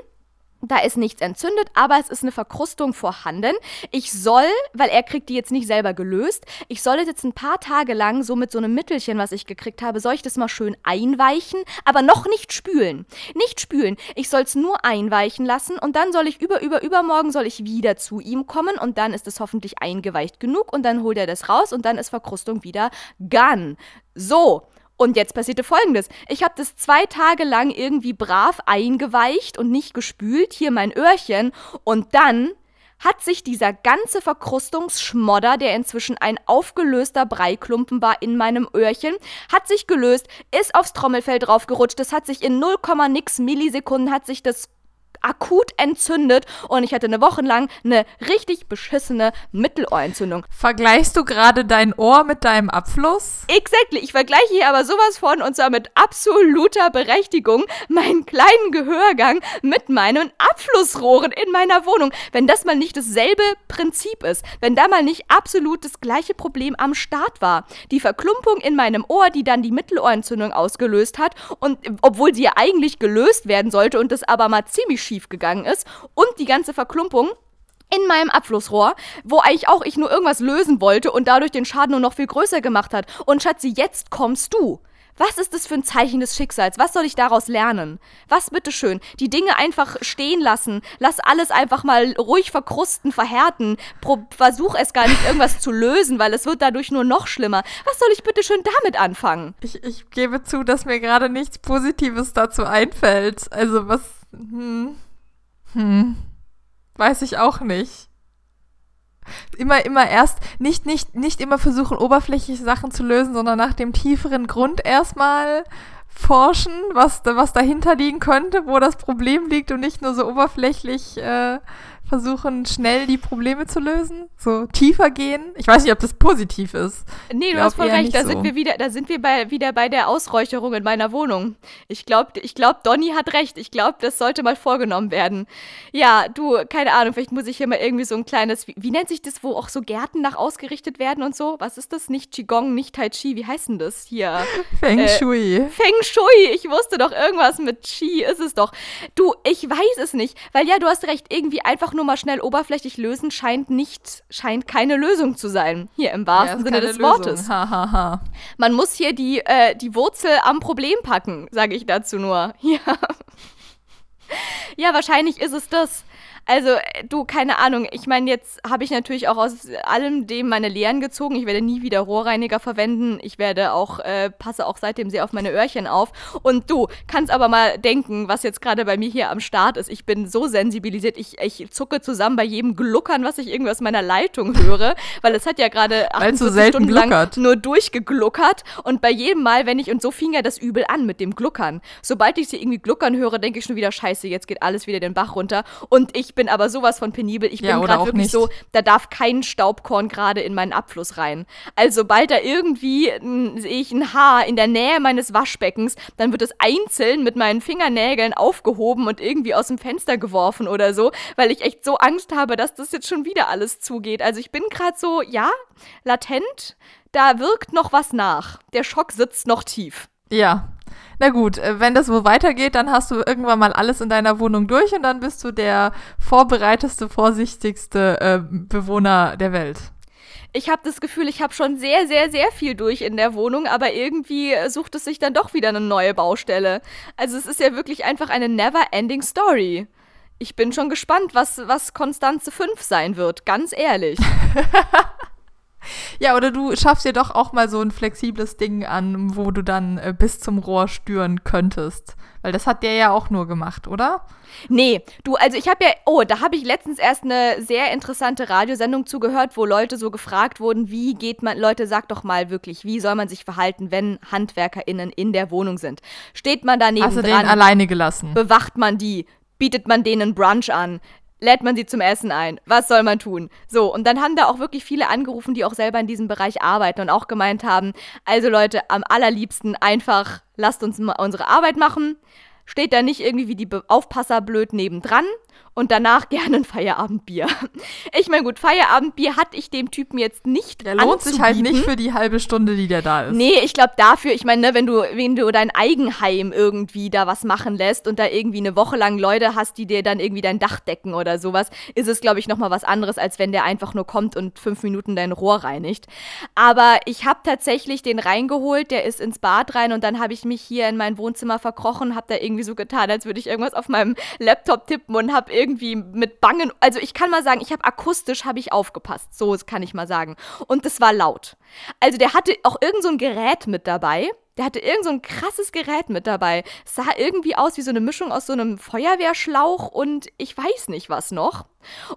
Da ist nichts entzündet, aber es ist eine Verkrustung vorhanden. Ich soll, weil er kriegt die jetzt nicht selber gelöst, ich soll jetzt ein paar Tage lang so mit so einem Mittelchen, was ich gekriegt habe, soll ich das mal schön einweichen, aber noch nicht spülen. Nicht spülen. Ich soll es nur einweichen lassen und dann soll ich über, über, übermorgen soll ich wieder zu ihm kommen und dann ist es hoffentlich eingeweicht genug und dann holt er das raus und dann ist Verkrustung wieder gone. So. Und jetzt passierte folgendes. Ich habe das zwei Tage lang irgendwie brav eingeweicht und nicht gespült, hier mein Öhrchen. Und dann hat sich dieser ganze Verkrustungsschmodder, der inzwischen ein aufgelöster Breiklumpen war in meinem Öhrchen, hat sich gelöst, ist aufs Trommelfell draufgerutscht. Das hat sich in 0, nix Millisekunden hat sich das akut entzündet und ich hatte eine Woche lang eine richtig beschissene Mittelohrentzündung. Vergleichst du gerade dein Ohr mit deinem Abfluss? Exactly. Ich vergleiche hier aber sowas von und zwar mit absoluter Berechtigung meinen kleinen Gehörgang mit meinen Abflussrohren in meiner Wohnung. Wenn das mal nicht dasselbe Prinzip ist, wenn da mal nicht absolut das gleiche Problem am Start war. Die Verklumpung in meinem Ohr, die dann die Mittelohrentzündung ausgelöst hat und obwohl sie ja eigentlich gelöst werden sollte und das aber mal ziemlich schief gegangen ist und die ganze Verklumpung in meinem Abflussrohr, wo eigentlich auch ich nur irgendwas lösen wollte und dadurch den Schaden nur noch viel größer gemacht hat. Und Schatzi, jetzt kommst du. Was ist das für ein Zeichen des Schicksals? Was soll ich daraus lernen? Was bitteschön? Die Dinge einfach stehen lassen. Lass alles einfach mal ruhig verkrusten, verhärten. Pro versuch es gar nicht irgendwas zu lösen, weil es wird dadurch nur noch schlimmer. Was soll ich bitteschön damit anfangen? Ich, ich gebe zu, dass mir gerade nichts Positives dazu einfällt. Also was hm. Hm. Weiß ich auch nicht. Immer, immer erst, nicht, nicht, nicht immer versuchen, oberflächliche Sachen zu lösen, sondern nach dem tieferen Grund erstmal forschen, was, was dahinter liegen könnte, wo das Problem liegt und nicht nur so oberflächlich äh, versuchen, schnell die Probleme zu lösen? So tiefer gehen? Ich weiß nicht, ob das positiv ist. Nee, du hast voll recht. Da so. sind wir wieder, da sind wir bei, wieder bei der Ausräucherung in meiner Wohnung. Ich glaube, ich glaub, Donny hat recht. Ich glaube, das sollte mal vorgenommen werden. Ja, du, keine Ahnung, vielleicht muss ich hier mal irgendwie so ein kleines, wie, wie nennt sich das, wo auch so Gärten nach ausgerichtet werden und so? Was ist das? Nicht Qigong, nicht Tai Chi. Wie heißt denn das hier? Feng äh, Shui. Feng Shui. Ich wusste doch irgendwas mit Qi. Ist es doch. Du, ich weiß es nicht. Weil ja, du hast recht. Irgendwie einfach nur nur mal schnell oberflächlich lösen scheint nicht, scheint keine Lösung zu sein. Hier im wahrsten ja, Sinne des Lösung. Wortes. Ha, ha, ha. Man muss hier die, äh, die Wurzel am Problem packen, sage ich dazu nur. Ja. ja, wahrscheinlich ist es das. Also, äh, du, keine Ahnung. Ich meine, jetzt habe ich natürlich auch aus allem dem meine Lehren gezogen. Ich werde nie wieder Rohrreiniger verwenden. Ich werde auch, äh, passe auch seitdem sehr auf meine Öhrchen auf. Und du kannst aber mal denken, was jetzt gerade bei mir hier am Start ist. Ich bin so sensibilisiert. Ich, ich zucke zusammen bei jedem Gluckern, was ich irgendwie aus meiner Leitung höre. Weil es hat ja gerade 48 Stunden lang nur durchgegluckert. Und bei jedem Mal, wenn ich, und so fing ja das übel an mit dem Gluckern. Sobald ich sie irgendwie gluckern höre, denke ich schon wieder, scheiße, jetzt geht alles wieder den Bach runter. Und ich bin aber sowas von penibel. Ich bin ja, gerade wirklich nicht. so, da darf kein Staubkorn gerade in meinen Abfluss rein. Also sobald da irgendwie sehe ich ein Haar in der Nähe meines Waschbeckens, dann wird es einzeln mit meinen Fingernägeln aufgehoben und irgendwie aus dem Fenster geworfen oder so, weil ich echt so Angst habe, dass das jetzt schon wieder alles zugeht. Also ich bin gerade so, ja, latent, da wirkt noch was nach. Der Schock sitzt noch tief. Ja, na gut, äh, wenn das so weitergeht, dann hast du irgendwann mal alles in deiner Wohnung durch und dann bist du der vorbereiteste, vorsichtigste äh, Bewohner der Welt. Ich habe das Gefühl, ich habe schon sehr, sehr, sehr viel durch in der Wohnung, aber irgendwie sucht es sich dann doch wieder eine neue Baustelle. Also es ist ja wirklich einfach eine never-ending Story. Ich bin schon gespannt, was, was Konstanze 5 sein wird, ganz ehrlich. Ja, oder du schaffst dir doch auch mal so ein flexibles Ding an, wo du dann äh, bis zum Rohr stüren könntest. Weil das hat der ja auch nur gemacht, oder? Nee, du, also ich habe ja, oh, da habe ich letztens erst eine sehr interessante Radiosendung zugehört, wo Leute so gefragt wurden, wie geht man, Leute, sag doch mal wirklich, wie soll man sich verhalten, wenn HandwerkerInnen in der Wohnung sind? Steht man daneben Hast du dran? alleine gelassen? Bewacht man die? Bietet man denen Brunch an? Lädt man sie zum Essen ein. Was soll man tun? So, und dann haben da auch wirklich viele angerufen, die auch selber in diesem Bereich arbeiten und auch gemeint haben, also Leute, am allerliebsten einfach lasst uns mal unsere Arbeit machen. Steht da nicht irgendwie wie die Aufpasser blöd nebendran und danach gerne ein Feierabendbier. Ich meine, gut, Feierabendbier hatte ich dem Typen jetzt nicht. Der lohnt sich halt nicht für die halbe Stunde, die der da ist. Nee, ich glaube dafür, ich meine, ne, wenn du, wenn du dein Eigenheim irgendwie da was machen lässt und da irgendwie eine Woche lang Leute hast, die dir dann irgendwie dein Dach decken oder sowas, ist es, glaube ich, nochmal was anderes, als wenn der einfach nur kommt und fünf Minuten dein Rohr reinigt. Aber ich habe tatsächlich den reingeholt, der ist ins Bad rein und dann habe ich mich hier in mein Wohnzimmer verkrochen, habe da irgendwie so getan, als würde ich irgendwas auf meinem Laptop tippen und habe irgendwie mit Bangen, also ich kann mal sagen, ich habe akustisch habe ich aufgepasst, so kann ich mal sagen. Und das war laut. Also der hatte auch irgend so ein Gerät mit dabei. Der hatte irgend so ein krasses Gerät mit dabei. Es sah irgendwie aus wie so eine Mischung aus so einem Feuerwehrschlauch und ich weiß nicht was noch.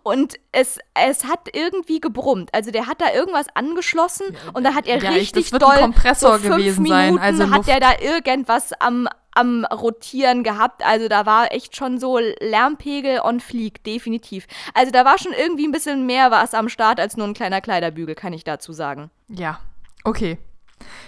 Und es, es hat irgendwie gebrummt. Also der hat da irgendwas angeschlossen und da hat er ja, richtig das wird doll ein Kompressor so fünf gewesen Minuten sein. Also hat er da irgendwas am am Rotieren gehabt. Also da war echt schon so Lärmpegel on fleek, definitiv. Also da war schon irgendwie ein bisschen mehr was am Start als nur ein kleiner Kleiderbügel, kann ich dazu sagen. Ja, okay.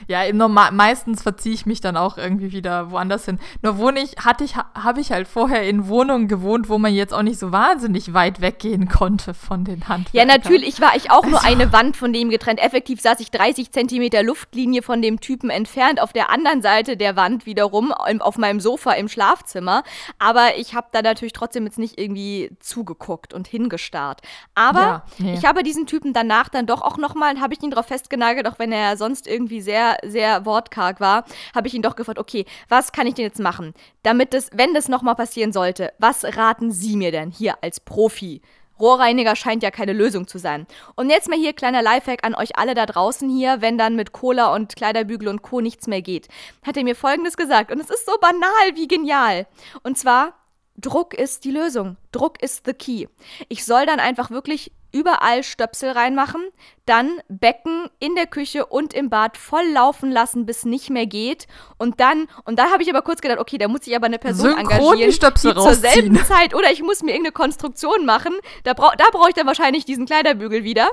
Ja, im Normal meistens verziehe ich mich dann auch irgendwie wieder woanders hin. Nur wohne ich, hatte ich, habe ich halt vorher in Wohnungen gewohnt, wo man jetzt auch nicht so wahnsinnig weit weggehen konnte von den Handwerkern. Ja, natürlich war ich auch nur also eine Wand von dem getrennt. Effektiv saß ich 30 Zentimeter Luftlinie von dem Typen entfernt, auf der anderen Seite der Wand wiederum, auf meinem Sofa im Schlafzimmer. Aber ich habe da natürlich trotzdem jetzt nicht irgendwie zugeguckt und hingestarrt. Aber ja, nee. ich habe diesen Typen danach dann doch auch nochmal, habe ich ihn drauf festgenagelt, auch wenn er sonst irgendwie sehr, sehr wortkarg war, habe ich ihn doch gefragt, okay, was kann ich denn jetzt machen, damit es, wenn das nochmal passieren sollte, was raten Sie mir denn hier als Profi? Rohrreiniger scheint ja keine Lösung zu sein. Und jetzt mal hier kleiner Lifehack an euch alle da draußen hier, wenn dann mit Cola und Kleiderbügel und Co. nichts mehr geht. Hat er mir folgendes gesagt und es ist so banal wie genial. Und zwar, Druck ist die Lösung. Druck ist the key. Ich soll dann einfach wirklich überall Stöpsel reinmachen, dann Becken in der Küche und im Bad voll laufen lassen, bis nicht mehr geht. Und dann und da habe ich aber kurz gedacht, okay, da muss ich aber eine Person Synchron engagieren, die, Stöpsel die zur selben Zeit oder ich muss mir irgendeine Konstruktion machen. Da brauche da brauche ich dann wahrscheinlich diesen Kleiderbügel wieder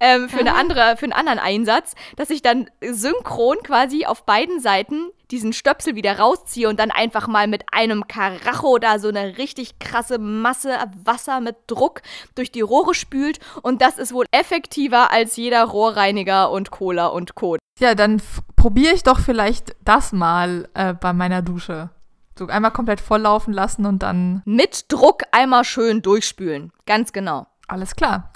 ähm, für eine andere für einen anderen Einsatz, dass ich dann synchron quasi auf beiden Seiten diesen Stöpsel wieder rausziehe und dann einfach mal mit einem Karacho da so eine richtig krasse Masse Wasser mit Druck durch die Rohre spült und das ist wohl effektiver als jeder Rohrreiniger und Cola und Co. Ja, dann probiere ich doch vielleicht das mal äh, bei meiner Dusche. So einmal komplett volllaufen lassen und dann. Mit Druck einmal schön durchspülen. Ganz genau. Alles klar.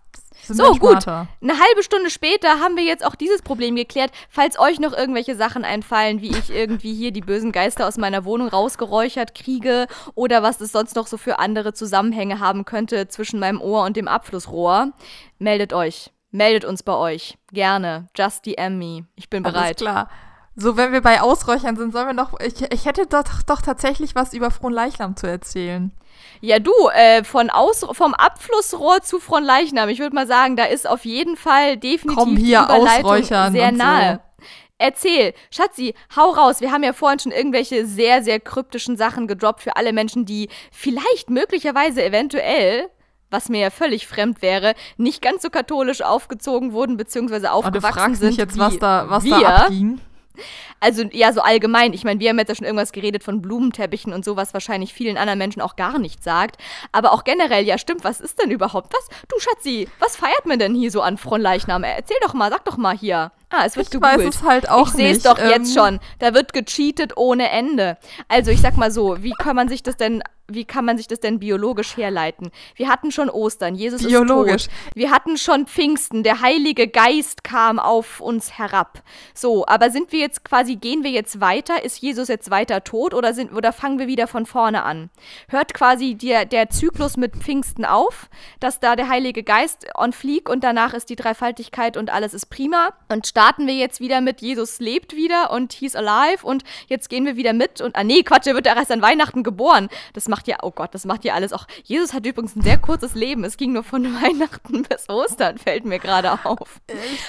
So, gut. Eine halbe Stunde später haben wir jetzt auch dieses Problem geklärt. Falls euch noch irgendwelche Sachen einfallen, wie ich irgendwie hier die bösen Geister aus meiner Wohnung rausgeräuchert kriege oder was es sonst noch so für andere Zusammenhänge haben könnte zwischen meinem Ohr und dem Abflussrohr, meldet euch. Meldet uns bei euch. Gerne. Just DM me. Ich bin bereit. Alles klar. So, wenn wir bei Ausräuchern sind, sollen wir noch. Ich, ich hätte doch, doch tatsächlich was über Fronleichnam zu erzählen. Ja, du, äh, von Aus vom Abflussrohr zu Fronleichnam, ich würde mal sagen, da ist auf jeden Fall definitiv Komm hier, Überleitung sehr nahe. So. Erzähl, Schatzi, hau raus. Wir haben ja vorhin schon irgendwelche sehr, sehr kryptischen Sachen gedroppt für alle Menschen, die vielleicht möglicherweise eventuell was mir ja völlig fremd wäre, nicht ganz so katholisch aufgezogen wurden, beziehungsweise aufgewachsen oh, du sind. Mich jetzt, was da, was wir. da abging. Also ja, so allgemein. Ich meine, wir haben jetzt ja schon irgendwas geredet von Blumenteppichen und so, was wahrscheinlich vielen anderen Menschen auch gar nicht sagt. Aber auch generell, ja stimmt, was ist denn überhaupt? Was? Du Schatzi, was feiert man denn hier so an Fronleichnam? Erzähl doch mal, sag doch mal hier. Ah, es wird ich gegoogelt. weiß es halt auch ich sehe es doch ähm, jetzt schon. Da wird gecheatet ohne Ende. Also ich sag mal so, wie kann man sich das denn wie kann man sich das denn biologisch herleiten? Wir hatten schon Ostern, Jesus biologisch. ist tot. Wir hatten schon Pfingsten, der Heilige Geist kam auf uns herab. So, aber sind wir jetzt quasi, gehen wir jetzt weiter? Ist Jesus jetzt weiter tot oder, sind, oder fangen wir wieder von vorne an? Hört quasi der, der Zyklus mit Pfingsten auf, dass da der Heilige Geist on fleek und danach ist die Dreifaltigkeit und alles ist prima. Und starten wir jetzt wieder mit Jesus lebt wieder und he's alive und jetzt gehen wir wieder mit und, ah nee, Quatsch, er wird ja erst an Weihnachten geboren. Das macht ja, oh Gott, das macht ja alles auch. Jesus hat übrigens ein sehr kurzes Leben. Es ging nur von Weihnachten bis Ostern, fällt mir gerade auf.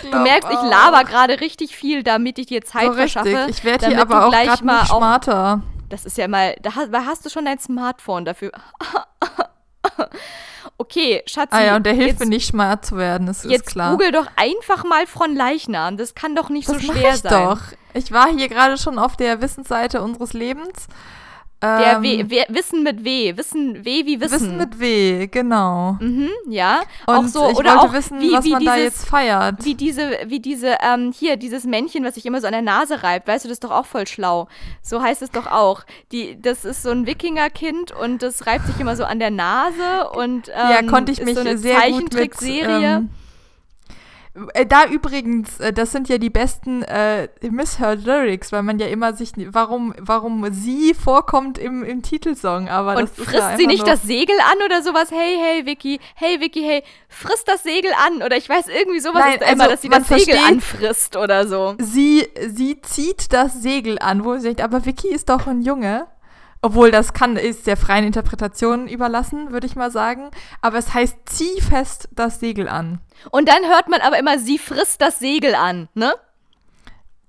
du merkst, ich laber gerade richtig viel, damit ich dir Zeit so verschaffe. Ich werde hier aber auch gleich mal smarter. Das ist ja mal, da hast, hast du schon dein Smartphone dafür. Okay, Schatzi. Ah ja, und der hilft jetzt, mir nicht smart zu werden, das ist klar. Jetzt google doch einfach mal von Leichnam. Das kann doch nicht das so schwer ich sein. doch. Ich war hier gerade schon auf der Wissensseite unseres Lebens Der Ähm, w, w, Wissen mit W. Wissen, W wie Wissen. Wissen mit W, genau. Mhm, ja. Und auch so, ich oder wollte auch wissen, wie, was wie man dieses, da jetzt feiert. Wie diese, wie diese, ähm, hier, dieses Männchen, was sich immer so an der Nase reibt, weißt du, das ist doch auch voll schlau. So heißt es doch auch. Die, das ist so ein Wikingerkind und das reibt sich immer so an der Nase und ähm, ja, konnte ich mich so eine sehr gut mit. Zeichentrickserie. Ähm, äh, da übrigens, äh, das sind ja die besten äh, Misheard Lyrics, weil man ja immer sich, warum, warum sie vorkommt im, im Titelsong, aber und frisst ja sie nicht das Segel an oder sowas? Hey, hey, Vicky, hey, Vicky, hey, frisst das Segel an. Oder ich weiß irgendwie sowas Nein, ist da immer, also dass sie das Segel anfrisst oder so. Sie, sie zieht das Segel an, wo sie sagt, aber Vicky ist doch ein Junge. Obwohl das kann, ist der freien Interpretation überlassen, würde ich mal sagen. Aber es heißt, zieh fest das Segel an. Und dann hört man aber immer, sie frisst das Segel an, ne?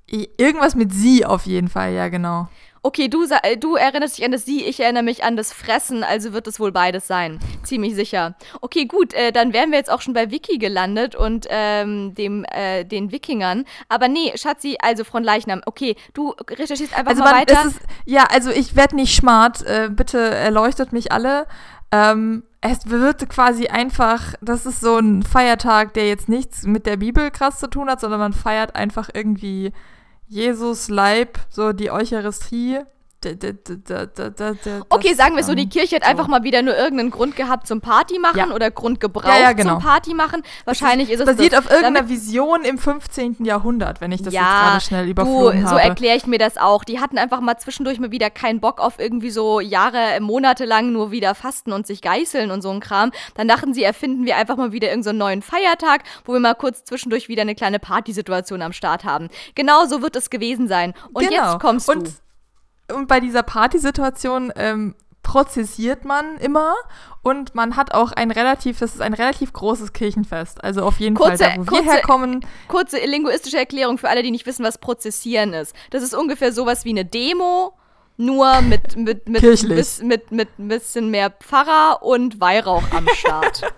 Irgendwas mit sie auf jeden Fall, ja, genau. Okay, du, äh, du erinnerst dich an das Sie, ich erinnere mich an das Fressen, also wird es wohl beides sein. Ziemlich sicher. Okay, gut, äh, dann wären wir jetzt auch schon bei Wiki gelandet und ähm, dem, äh, den Wikingern. Aber nee, Schatzi, also von Leichnam. Okay, du recherchierst einfach Also mal man, weiter. ist, ja, also ich werde nicht smart, äh, bitte erleuchtet mich alle. Ähm, es wird quasi einfach, das ist so ein Feiertag, der jetzt nichts mit der Bibel krass zu tun hat, sondern man feiert einfach irgendwie Jesus Leib, so die Eucharistie. Okay, sagen wir so, die Kirche hat so. einfach mal wieder nur irgendeinen Grund gehabt zum Party machen Ja. oder Grund gebraucht Ja, ja, genau. zum Party machen. Wahrscheinlich ist es basiert das, auf irgendeiner Vision im 15. Jahrhundert, wenn ich das jetzt gerade schnell du, überflogen so habe. erkläre ich mir das auch. Die hatten einfach mal zwischendurch mal wieder keinen Bock auf irgendwie so Jahre, Monate lang nur wieder fasten und sich geißeln und so ein Kram. Dann dachten sie, erfinden wir einfach mal wieder irgendeinen so neuen Feiertag, wo wir mal kurz zwischendurch wieder eine kleine Partysituation am Start haben. Genau so wird es gewesen sein. Und Genau. jetzt kommst und, du. Und bei dieser Partysituation ähm, prozessiert man immer und man hat auch ein relativ, das ist ein relativ großes Kirchenfest. Also auf jeden Kurze- Fall, da wo wir kurze- herkommen. Kurze linguistische Erklärung für alle, die nicht wissen, was Prozessieren ist. Das ist ungefähr sowas wie eine Demo, nur mit, mit, mit, bis, mit, mit ein bisschen mehr Pfarrer und Weihrauch am Start.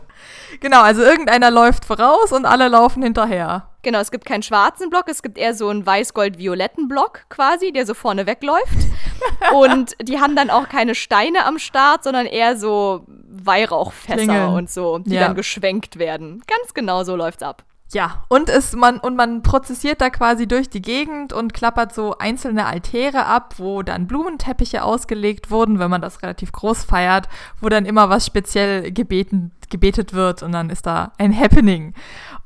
Genau, also irgendeiner läuft voraus und alle laufen hinterher. Genau, es gibt keinen schwarzen Block, es gibt eher so einen weiß-gold-violetten Block quasi, der so vorne wegläuft. und die haben dann auch keine Steine am Start, sondern eher so Weihrauchfässer Klingeln. und so, die Ja. dann geschwenkt werden. Ganz genau so läuft's ab. Ja, und es man und man prozessiert da quasi durch die Gegend und klappert so einzelne Altäre ab, wo dann Blumenteppiche ausgelegt wurden, wenn man das relativ groß feiert, wo dann immer was speziell gebeten, gebetet wird und dann ist da ein Happening.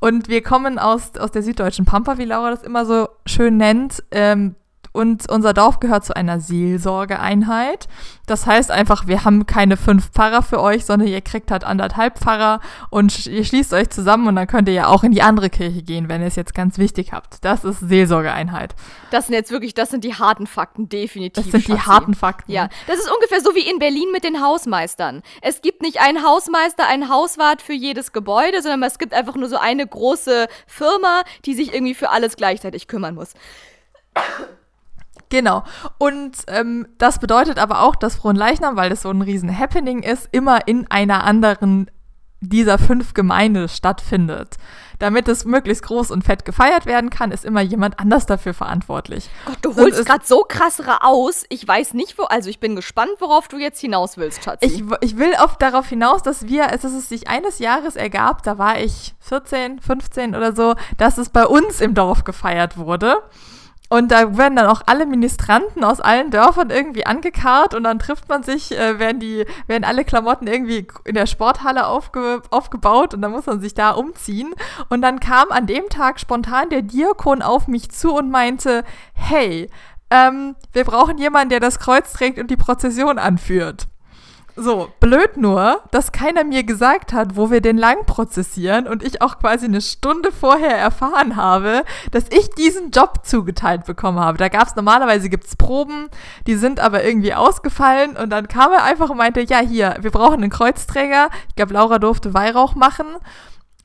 Und wir kommen aus, aus der süddeutschen Pampa, wie Laura das immer so schön nennt. Ähm, und unser Dorf gehört zu einer Seelsorgeeinheit. Das heißt einfach, wir haben keine fünf Pfarrer für euch, sondern ihr kriegt halt anderthalb Pfarrer und ihr schließt euch zusammen und dann könnt ihr ja auch in die andere Kirche gehen, wenn ihr es jetzt ganz wichtig habt. Das ist Seelsorgeeinheit. Das sind jetzt wirklich, das sind die harten Fakten, definitiv. Das sind die Schatzi. harten Fakten. Ja, das ist ungefähr so wie in Berlin mit den Hausmeistern. Es gibt nicht einen Hausmeister, einen Hauswart für jedes Gebäude, sondern es gibt einfach nur so eine große Firma, die sich irgendwie für alles gleichzeitig kümmern muss. Genau. Und ähm, das bedeutet aber auch, dass Fronleichnam, weil das so ein riesen Happening ist, immer in einer anderen dieser fünf Gemeinde stattfindet. Damit es möglichst groß und fett gefeiert werden kann, ist immer jemand anders dafür verantwortlich. Gott, du holst es- gerade so krassere aus. Ich weiß nicht, wo. Also ich bin gespannt, worauf du jetzt hinaus willst, Schatzi. Ich, ich will oft darauf hinaus, dass wir, dass es sich eines Jahres ergab, da war ich 14, 15 oder so, dass es bei uns im Dorf gefeiert wurde. Und da werden dann auch alle Ministranten aus allen Dörfern irgendwie angekarrt und dann trifft man sich, äh, werden, die, werden alle Klamotten irgendwie in der Sporthalle aufge, aufgebaut und dann muss man sich da umziehen. Und dann kam an dem Tag spontan der Diakon auf mich zu und meinte, hey, ähm, wir brauchen jemanden, der das Kreuz trägt und die Prozession anführt. So, blöd nur, dass keiner mir gesagt hat, wo wir den lang prozessieren und ich auch quasi eine Stunde vorher erfahren habe, dass ich diesen Job zugeteilt bekommen habe. Da gab es normalerweise gibt's Proben, die sind aber irgendwie ausgefallen und dann kam er einfach und meinte, ja hier, wir brauchen einen Kreuzträger. Ich glaube, Laura durfte Weihrauch machen.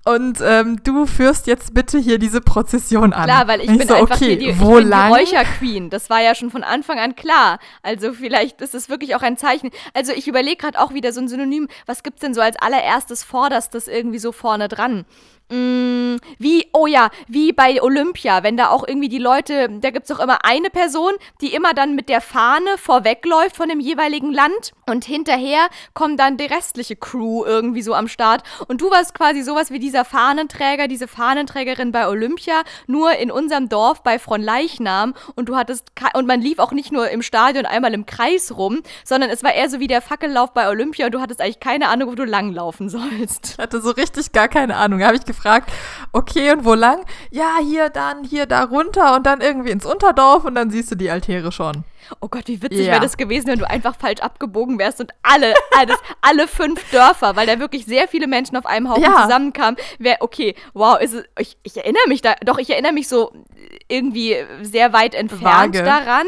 Und ähm, du führst jetzt bitte hier diese Prozession an. Klar, weil ich bin so, einfach okay, hier die, wo ich Räucherqueen. Das war ja schon von Anfang an klar. Also vielleicht ist es wirklich auch ein Zeichen. Also ich überlege gerade auch wieder so ein Synonym. Was gibt's denn so als allererstes Vorderstes irgendwie so vorne dran? Mm, wie, oh ja, wie bei Olympia, wenn da auch irgendwie die Leute, da gibt es doch immer eine Person, die immer dann mit der Fahne vorwegläuft von dem jeweiligen Land und hinterher kommt dann die restliche Crew irgendwie so am Start. Und du warst quasi sowas wie dieser Fahnenträger, diese Fahnenträgerin bei Olympia, nur in unserem Dorf bei Fronleichnam und du hattest, und man lief auch nicht nur im Stadion einmal im Kreis rum, sondern es war eher so wie der Fackellauf bei Olympia und du hattest eigentlich keine Ahnung, wo du langlaufen sollst. Ich hatte so richtig gar keine Ahnung. Habe ich gefragt, okay, und wo lang? Ja, hier, dann, hier, da runter und dann irgendwie ins Unterdorf und dann siehst du die Altäre schon. Oh Gott, wie witzig ja. wäre das gewesen, wenn du einfach falsch abgebogen wärst und alle, alles, alle fünf Dörfer, weil da wirklich sehr viele Menschen auf einem Haufen ja. zusammenkamen, wäre, okay, wow, ist es, ich, ich, erinnere mich da, doch, ich erinnere mich so irgendwie sehr weit entfernt Vage. daran,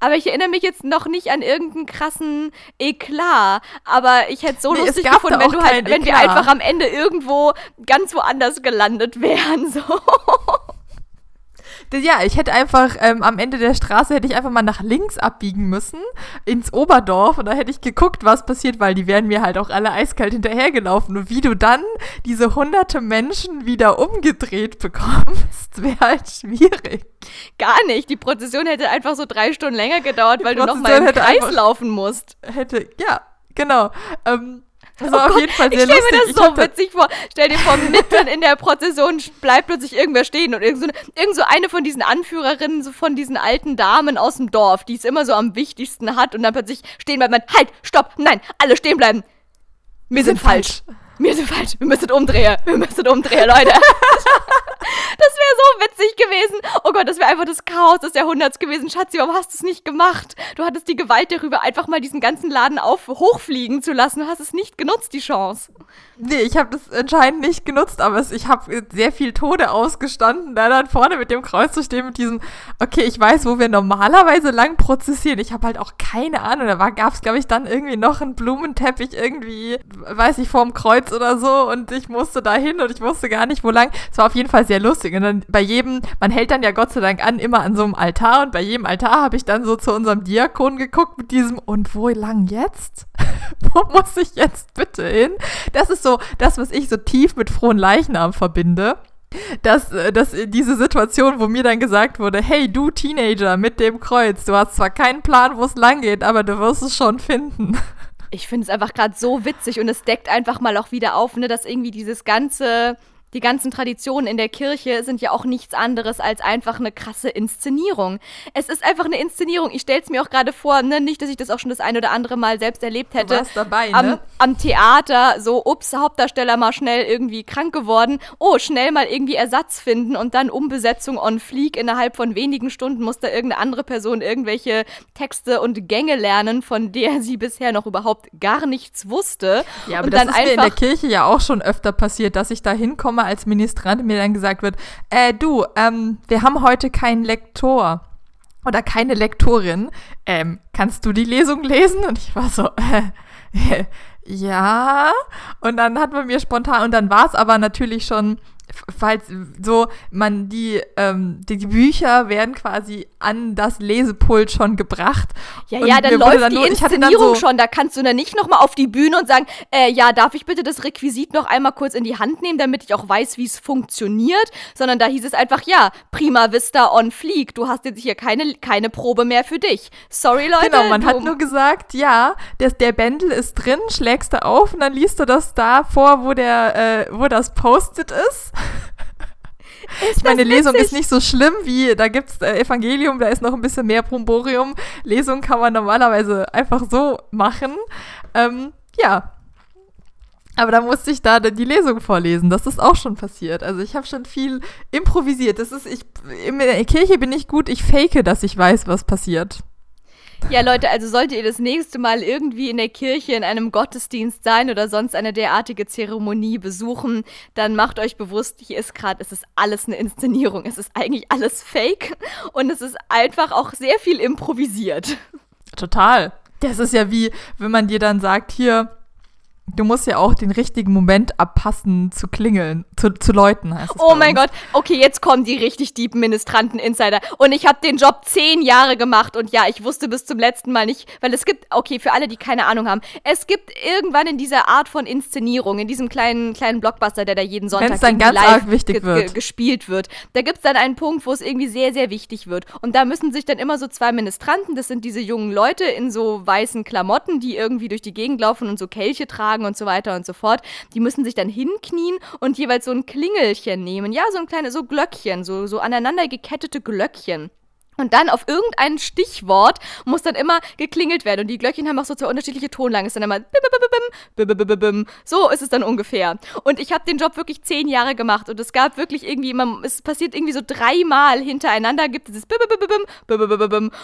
aber ich erinnere mich jetzt noch nicht an irgendeinen krassen Eklat, aber ich hätte es so nee, lustig gefunden, wenn du halt, wenn wir einfach am Ende irgendwo ganz woanders gelandet wären, so. Ja, ich hätte einfach ähm, am Ende der Straße hätte ich einfach mal nach links abbiegen müssen ins Oberdorf und da hätte ich geguckt, was passiert, weil die wären mir halt auch alle eiskalt hinterhergelaufen. Und wie du dann diese hunderte Menschen wieder umgedreht bekommst, wäre halt schwierig. Gar nicht. Die Prozession hätte einfach so drei Stunden länger gedauert, weil du noch mal im Kreis laufen musst. Hätte, ja, genau. Ähm, das war oh auf Gott, jeden Fall sehr ich lustig. Ich stelle mir das so witzig vor. Stell dir vor, mitten in der Prozession bleibt plötzlich irgendwer stehen und irgend so, irgend so eine von diesen Anführerinnen, so von diesen alten Damen aus dem Dorf, die es immer so am wichtigsten hat und dann plötzlich stehen bleiben, halt, stopp, nein, alle stehen bleiben. Wir sind, sind falsch. falsch. Wir sind falsch. Wir müssen umdrehen. Wir müssen umdrehen, Leute. Das wäre so witzig gewesen. Oh Gott, das wäre einfach das Chaos des Jahrhunderts gewesen. Schatzi, warum hast du es nicht gemacht? Du hattest die Gewalt darüber, einfach mal diesen ganzen Laden auf hochfliegen zu lassen. Du hast es nicht genutzt, die Chance. Nee, ich habe das anscheinend nicht genutzt, aber ich habe sehr viel Tode ausgestanden, da dann vorne mit dem Kreuz zu stehen, mit diesem, okay, ich weiß, wo wir normalerweise lang prozessieren. Ich habe halt auch keine Ahnung. Da gab es, glaube ich, dann irgendwie noch einen Blumenteppich irgendwie, weiß ich, vorm Kreuz oder so und ich musste da hin und ich wusste gar nicht, wo lang. Es war auf jeden Fall sehr lustig. Und dann bei jedem, man hält dann ja Gott sei Dank an, immer an so einem Altar und bei jedem Altar habe ich dann so zu unserem Diakon geguckt mit diesem, und wo lang jetzt? wo muss ich jetzt bitte hin? Das ist so das, was ich so tief mit frohen Leichnam verbinde. Dass, äh, dass diese Situation, wo mir dann gesagt wurde, hey du Teenager mit dem Kreuz, du hast zwar keinen Plan, wo es lang geht, aber du wirst es schon finden. Ich finde es einfach gerade so witzig und es deckt einfach mal auch wieder auf, ne, dass irgendwie dieses ganze die ganzen Traditionen in der Kirche sind ja auch nichts anderes als einfach eine krasse Inszenierung. Es ist einfach eine Inszenierung. Ich stelle es mir auch gerade vor, ne? nicht, dass ich das auch schon das ein oder andere Mal selbst erlebt hätte. Du warst dabei, am, ne? Am Theater, so, ups, Hauptdarsteller mal schnell irgendwie krank geworden. Oh, schnell mal irgendwie Ersatz finden und dann Umbesetzung on fleek. Innerhalb von wenigen Stunden muss da irgendeine andere Person irgendwelche Texte und Gänge lernen, von der sie bisher noch überhaupt gar nichts wusste. Ja, aber und das ist mir in der Kirche ja auch schon öfter passiert, dass ich da hinkomme mal als Ministrant mir dann gesagt wird, äh, du, ähm, wir haben heute keinen Lektor oder keine Lektorin. Ähm, kannst du die Lesung lesen? Und ich war so, äh, ja. Und dann hat man mir spontan, und dann war es aber natürlich schon falls so man die, ähm, die, die, Bücher werden quasi an das Lesepult schon gebracht. Ja, ja, dann läuft dann die nur, Inszenierung so schon. Da kannst du dann nicht nochmal auf die Bühne und sagen, äh, ja, darf ich bitte das Requisit noch einmal kurz in die Hand nehmen, damit ich auch weiß, wie es funktioniert. Sondern da hieß es einfach, ja, prima vista on fleek. Du hast jetzt hier keine, keine Probe mehr für dich. Sorry, Leute. Genau, man hat nur gesagt, ja, der, der Bändel ist drin, schlägst du auf und dann liest du das da vor, wo der, äh, wo das Post-it ist. Ist Meine Lesung ist nicht so schlimm wie, da gibt es äh, Evangelium, da ist noch ein bisschen mehr Bromborium. Lesung kann man normalerweise einfach so machen. Ähm, ja. Aber da musste ich da die Lesung vorlesen. Das ist auch schon passiert. Also ich habe schon viel improvisiert. Das ist, ich, in der Kirche bin ich gut, ich fake, dass ich weiß, was passiert. Ja, Leute, also solltet ihr das nächste Mal irgendwie in der Kirche in einem Gottesdienst sein oder sonst eine derartige Zeremonie besuchen, dann macht euch bewusst, hier ist gerade, es ist alles eine Inszenierung. Es ist eigentlich alles fake und es ist einfach auch sehr viel improvisiert. Total. Das ist ja wie, wenn man dir dann sagt, hier, du musst ja auch den richtigen Moment abpassen zu klingeln, zu, zu läuten heißt es Oh mein. Gott, okay, jetzt kommen die richtig deepen Ministranten-Insider. Und ich habe den Job zehn Jahre gemacht und ja, ich wusste bis zum letzten Mal nicht, weil es gibt, okay, für alle, die keine Ahnung haben, es gibt irgendwann in dieser Art von Inszenierung, in diesem kleinen, kleinen Blockbuster, der da jeden Sonntag dann ganz arg wichtig wird. gespielt wird, da gibt es dann einen Punkt, wo es irgendwie sehr, sehr wichtig wird. Und da müssen sich dann immer so zwei Ministranten, das sind diese jungen Leute in so weißen Klamotten, die irgendwie durch die Gegend laufen und so Kelche tragen und so weiter und so fort, die müssen sich dann hinknien und jeweils so ein Klingelchen nehmen. Ja, so ein kleines, so Glöckchen, so, so aneinander gekettete Glöckchen. Und dann auf irgendein Stichwort muss dann immer geklingelt werden. Und die Glöckchen haben auch so zwei unterschiedliche Tonlagen. Es ist dann immer bim, bim, bim. So ist es dann ungefähr. Und ich habe den Job wirklich zehn Jahre gemacht. Und es gab wirklich irgendwie, immer, es passiert irgendwie so dreimal hintereinander, gibt es dieses.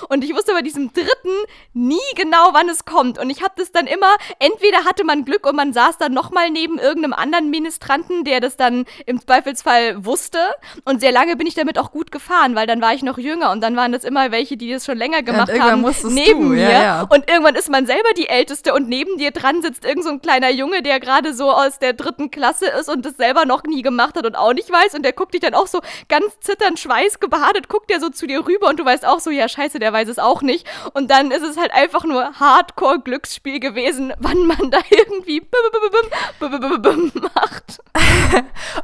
Und ich wusste bei diesem dritten nie genau, wann es kommt. Und ich habe das dann immer, entweder hatte man Glück und man saß dann nochmal neben irgendeinem anderen Ministranten, der das dann im Zweifelsfall wusste. Und sehr lange bin ich damit auch gut gefahren, weil dann war ich noch jünger und dann waren das immer welche, die das schon länger gemacht irgendwann haben, neben du, mir. ja, ja. Und irgendwann ist man selber die Älteste und neben dir dran sitzt irgend so ein kleiner Junge, der gerade so aus der dritten Klasse ist und das selber noch nie gemacht hat und auch nicht weiß. Und der guckt dich dann auch so ganz zitternd, schweißgebadet, guckt der so zu dir rüber und du weißt auch so, ja scheiße, der weiß es auch nicht. Und dann ist es halt einfach nur Hardcore-Glücksspiel gewesen, wann man da irgendwie macht.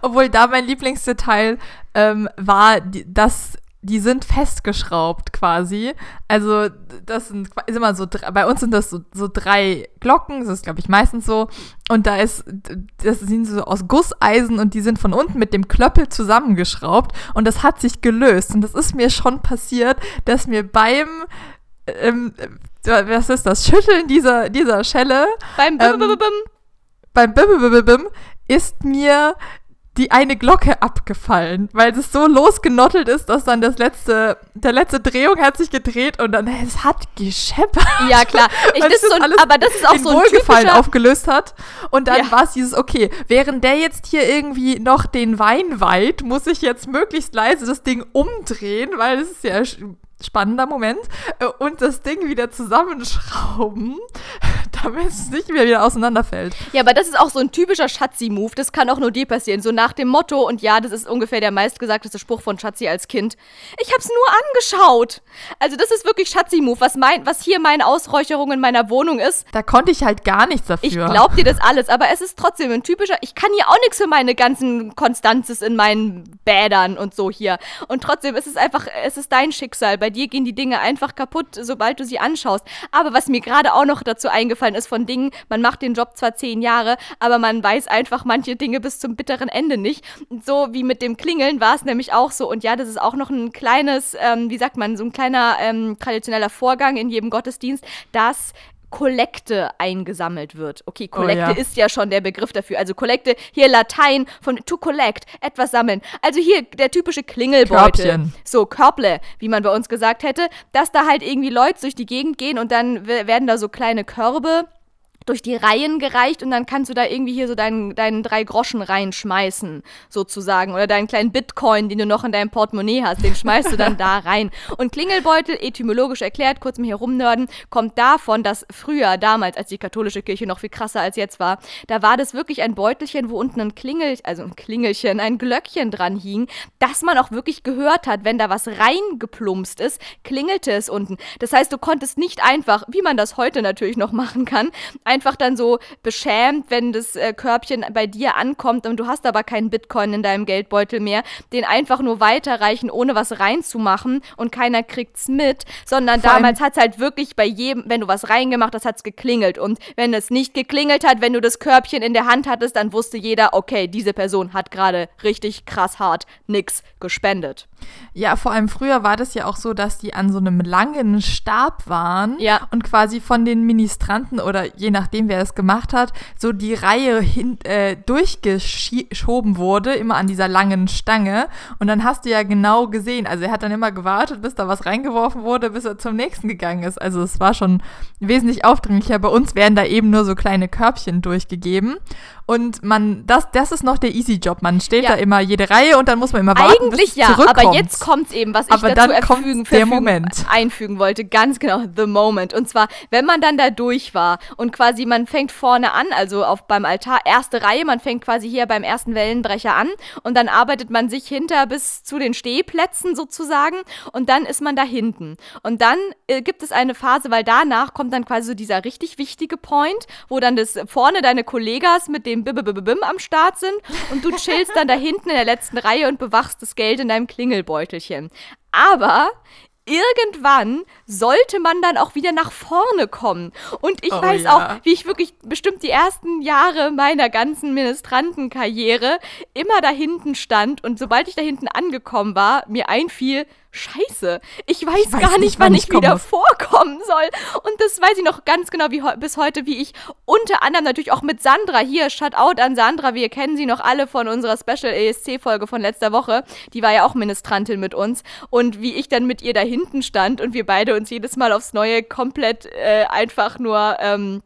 Obwohl da mein Lieblingsdetail ähm, war, dass die sind festgeschraubt quasi. Also das sind ist immer so, bei uns sind das so, so drei Glocken, das ist glaube ich meistens so. Und da ist, das sind so aus Gusseisen und die sind von unten mit dem Klöppel zusammengeschraubt. Und das hat sich gelöst. Und das ist mir schon passiert, dass mir beim, ähm, äh, was ist das, Schütteln dieser, dieser Schelle Beim Ähm, beim Bim ist mir die eine Glocke abgefallen, weil es so losgenottelt ist, dass dann das letzte, der letzte Drehung hat sich gedreht und dann, es hat gescheppert. Ja, klar. Ich, das so alles aber das ist auch so ein Wohlgefallen typischer, aufgelöst hat. Und dann Ja. war es dieses, okay, während der jetzt hier irgendwie noch den Wein weiht, muss ich jetzt möglichst leise das Ding umdrehen, weil es ist ja spannender Moment, äh, und das Ding wieder zusammenschrauben, damit es nicht mehr wieder auseinanderfällt. Ja, aber das ist auch so ein typischer Schatzi-Move. Das kann auch nur dir passieren. So nach dem Motto, und ja, das ist ungefähr der meistgesagteste Spruch von Schatzi als Kind. Ich hab's nur angeschaut. Also, das ist wirklich Schatzi-Move. Was, mein, was hier meine Ausräucherung in meiner Wohnung ist, Da konnte ich halt gar nichts dafür. ich glaub dir das alles, aber es ist trotzdem ein typischer. Ich kann hier auch nichts für meine ganzen Konstanzes in meinen Bädern und so hier. Und trotzdem ist es einfach, es ist dein Schicksal. Bei dir gehen die Dinge einfach kaputt, sobald du sie anschaust. Aber was mir gerade auch noch dazu eingefallen ist von Dingen, man macht den Job zwar zehn Jahre, aber man weiß einfach manche Dinge bis zum bitteren Ende nicht. So wie mit dem Klingeln war es nämlich auch so. Und ja, das ist auch noch ein kleines, ähm, wie sagt man, so ein kleiner ähm, traditioneller Vorgang in jedem Gottesdienst, dass Kollekte eingesammelt wird. Okay, Kollekte ja. ist ja schon der Begriff dafür. Also Kollekte, hier Latein von to collect, etwas sammeln. Also hier der typische Klingelbeutel. Körbchen. So, Körble, wie man bei uns gesagt hätte, dass da halt irgendwie Leute durch die Gegend gehen und dann werden da so kleine Körbe durch die Reihen gereicht und dann kannst du da irgendwie hier so deinen, deinen drei Groschen reinschmeißen, sozusagen. Oder deinen kleinen Bitcoin, den du noch in deinem Portemonnaie hast, den schmeißt du dann da rein. Und Klingelbeutel, etymologisch erklärt, kurz mal hier rumnörden, kommt davon, dass früher, damals, als die katholische Kirche noch viel krasser als jetzt war, da war das wirklich ein Beutelchen, wo unten ein Klingel, also ein Klingelchen, ein Glöckchen dran hing, dass man auch wirklich gehört hat, wenn da was reingeplumpst ist, klingelte es unten. Das heißt, du konntest nicht einfach, wie man das heute natürlich noch machen kann, einfach dann so beschämt, wenn das äh, Körbchen bei dir ankommt und du hast aber keinen Bitcoin in deinem Geldbeutel mehr, den einfach nur weiterreichen, ohne was reinzumachen und keiner kriegt's mit, sondern Vor damals hat's halt wirklich bei jedem, wenn du was reingemacht hast, hat's geklingelt und wenn es nicht geklingelt hat, wenn du das Körbchen in der Hand hattest, dann wusste jeder, okay, diese Person hat gerade richtig krass hart nix gespendet. Ja, vor allem früher war das ja auch so, dass die an so einem langen Stab waren Ja. und quasi von den Ministranten oder je nachdem, wer das gemacht hat, so die Reihe hin, äh, durchgeschoben wurde, immer an dieser langen Stange. Und dann hast du ja genau gesehen, also er hat dann immer gewartet, bis da was reingeworfen wurde, bis er zum nächsten gegangen ist. Also es war schon wesentlich aufdringlicher. Bei uns werden da eben nur so kleine Körbchen durchgegeben. Und man, das, das ist noch der Easy-Job. Man steht Ja. da immer jede Reihe und dann muss man immer warten, Eigentlich bis ja, aber jetzt kommt's eben, was ich Aber dazu kommt erfügen, der Moment. einfügen wollte. Ganz genau, the moment. Und zwar, wenn man dann da durch war und quasi quasi, man fängt vorne an, also auf beim Altar, erste Reihe, man fängt quasi hier beim ersten Wellenbrecher an und dann arbeitet man sich hinter bis zu den Stehplätzen sozusagen und dann ist man da hinten. Und dann äh, gibt es eine Phase, weil danach kommt dann quasi so dieser richtig wichtige Point, wo dann das vorne deine Kollegas mit dem Bim, Bim, Bim am Start sind und du chillst dann da hinten in der letzten Reihe und bewachst das Geld in deinem Klingelbeutelchen. Aber irgendwann sollte man dann auch wieder nach vorne kommen. Und ich oh, weiß ja. auch, wie ich wirklich bestimmt die ersten Jahre meiner ganzen Ministrantenkarriere immer da hinten stand und sobald ich da hinten angekommen war, mir einfiel, Scheiße, ich weiß, ich weiß gar nicht, nicht wann, ich komme. wieder vorkommen soll. Und das weiß ich noch ganz genau wie bis heute, wie ich unter anderem natürlich auch mit Sandra hier, Shoutout an Sandra, wir kennen sie noch alle von unserer Special ESC-Folge von letzter Woche. Die war ja auch Ministrantin mit uns. Und wie ich dann mit ihr da hinten stand und wir beide uns jedes Mal aufs Neue komplett äh, einfach nur ähm,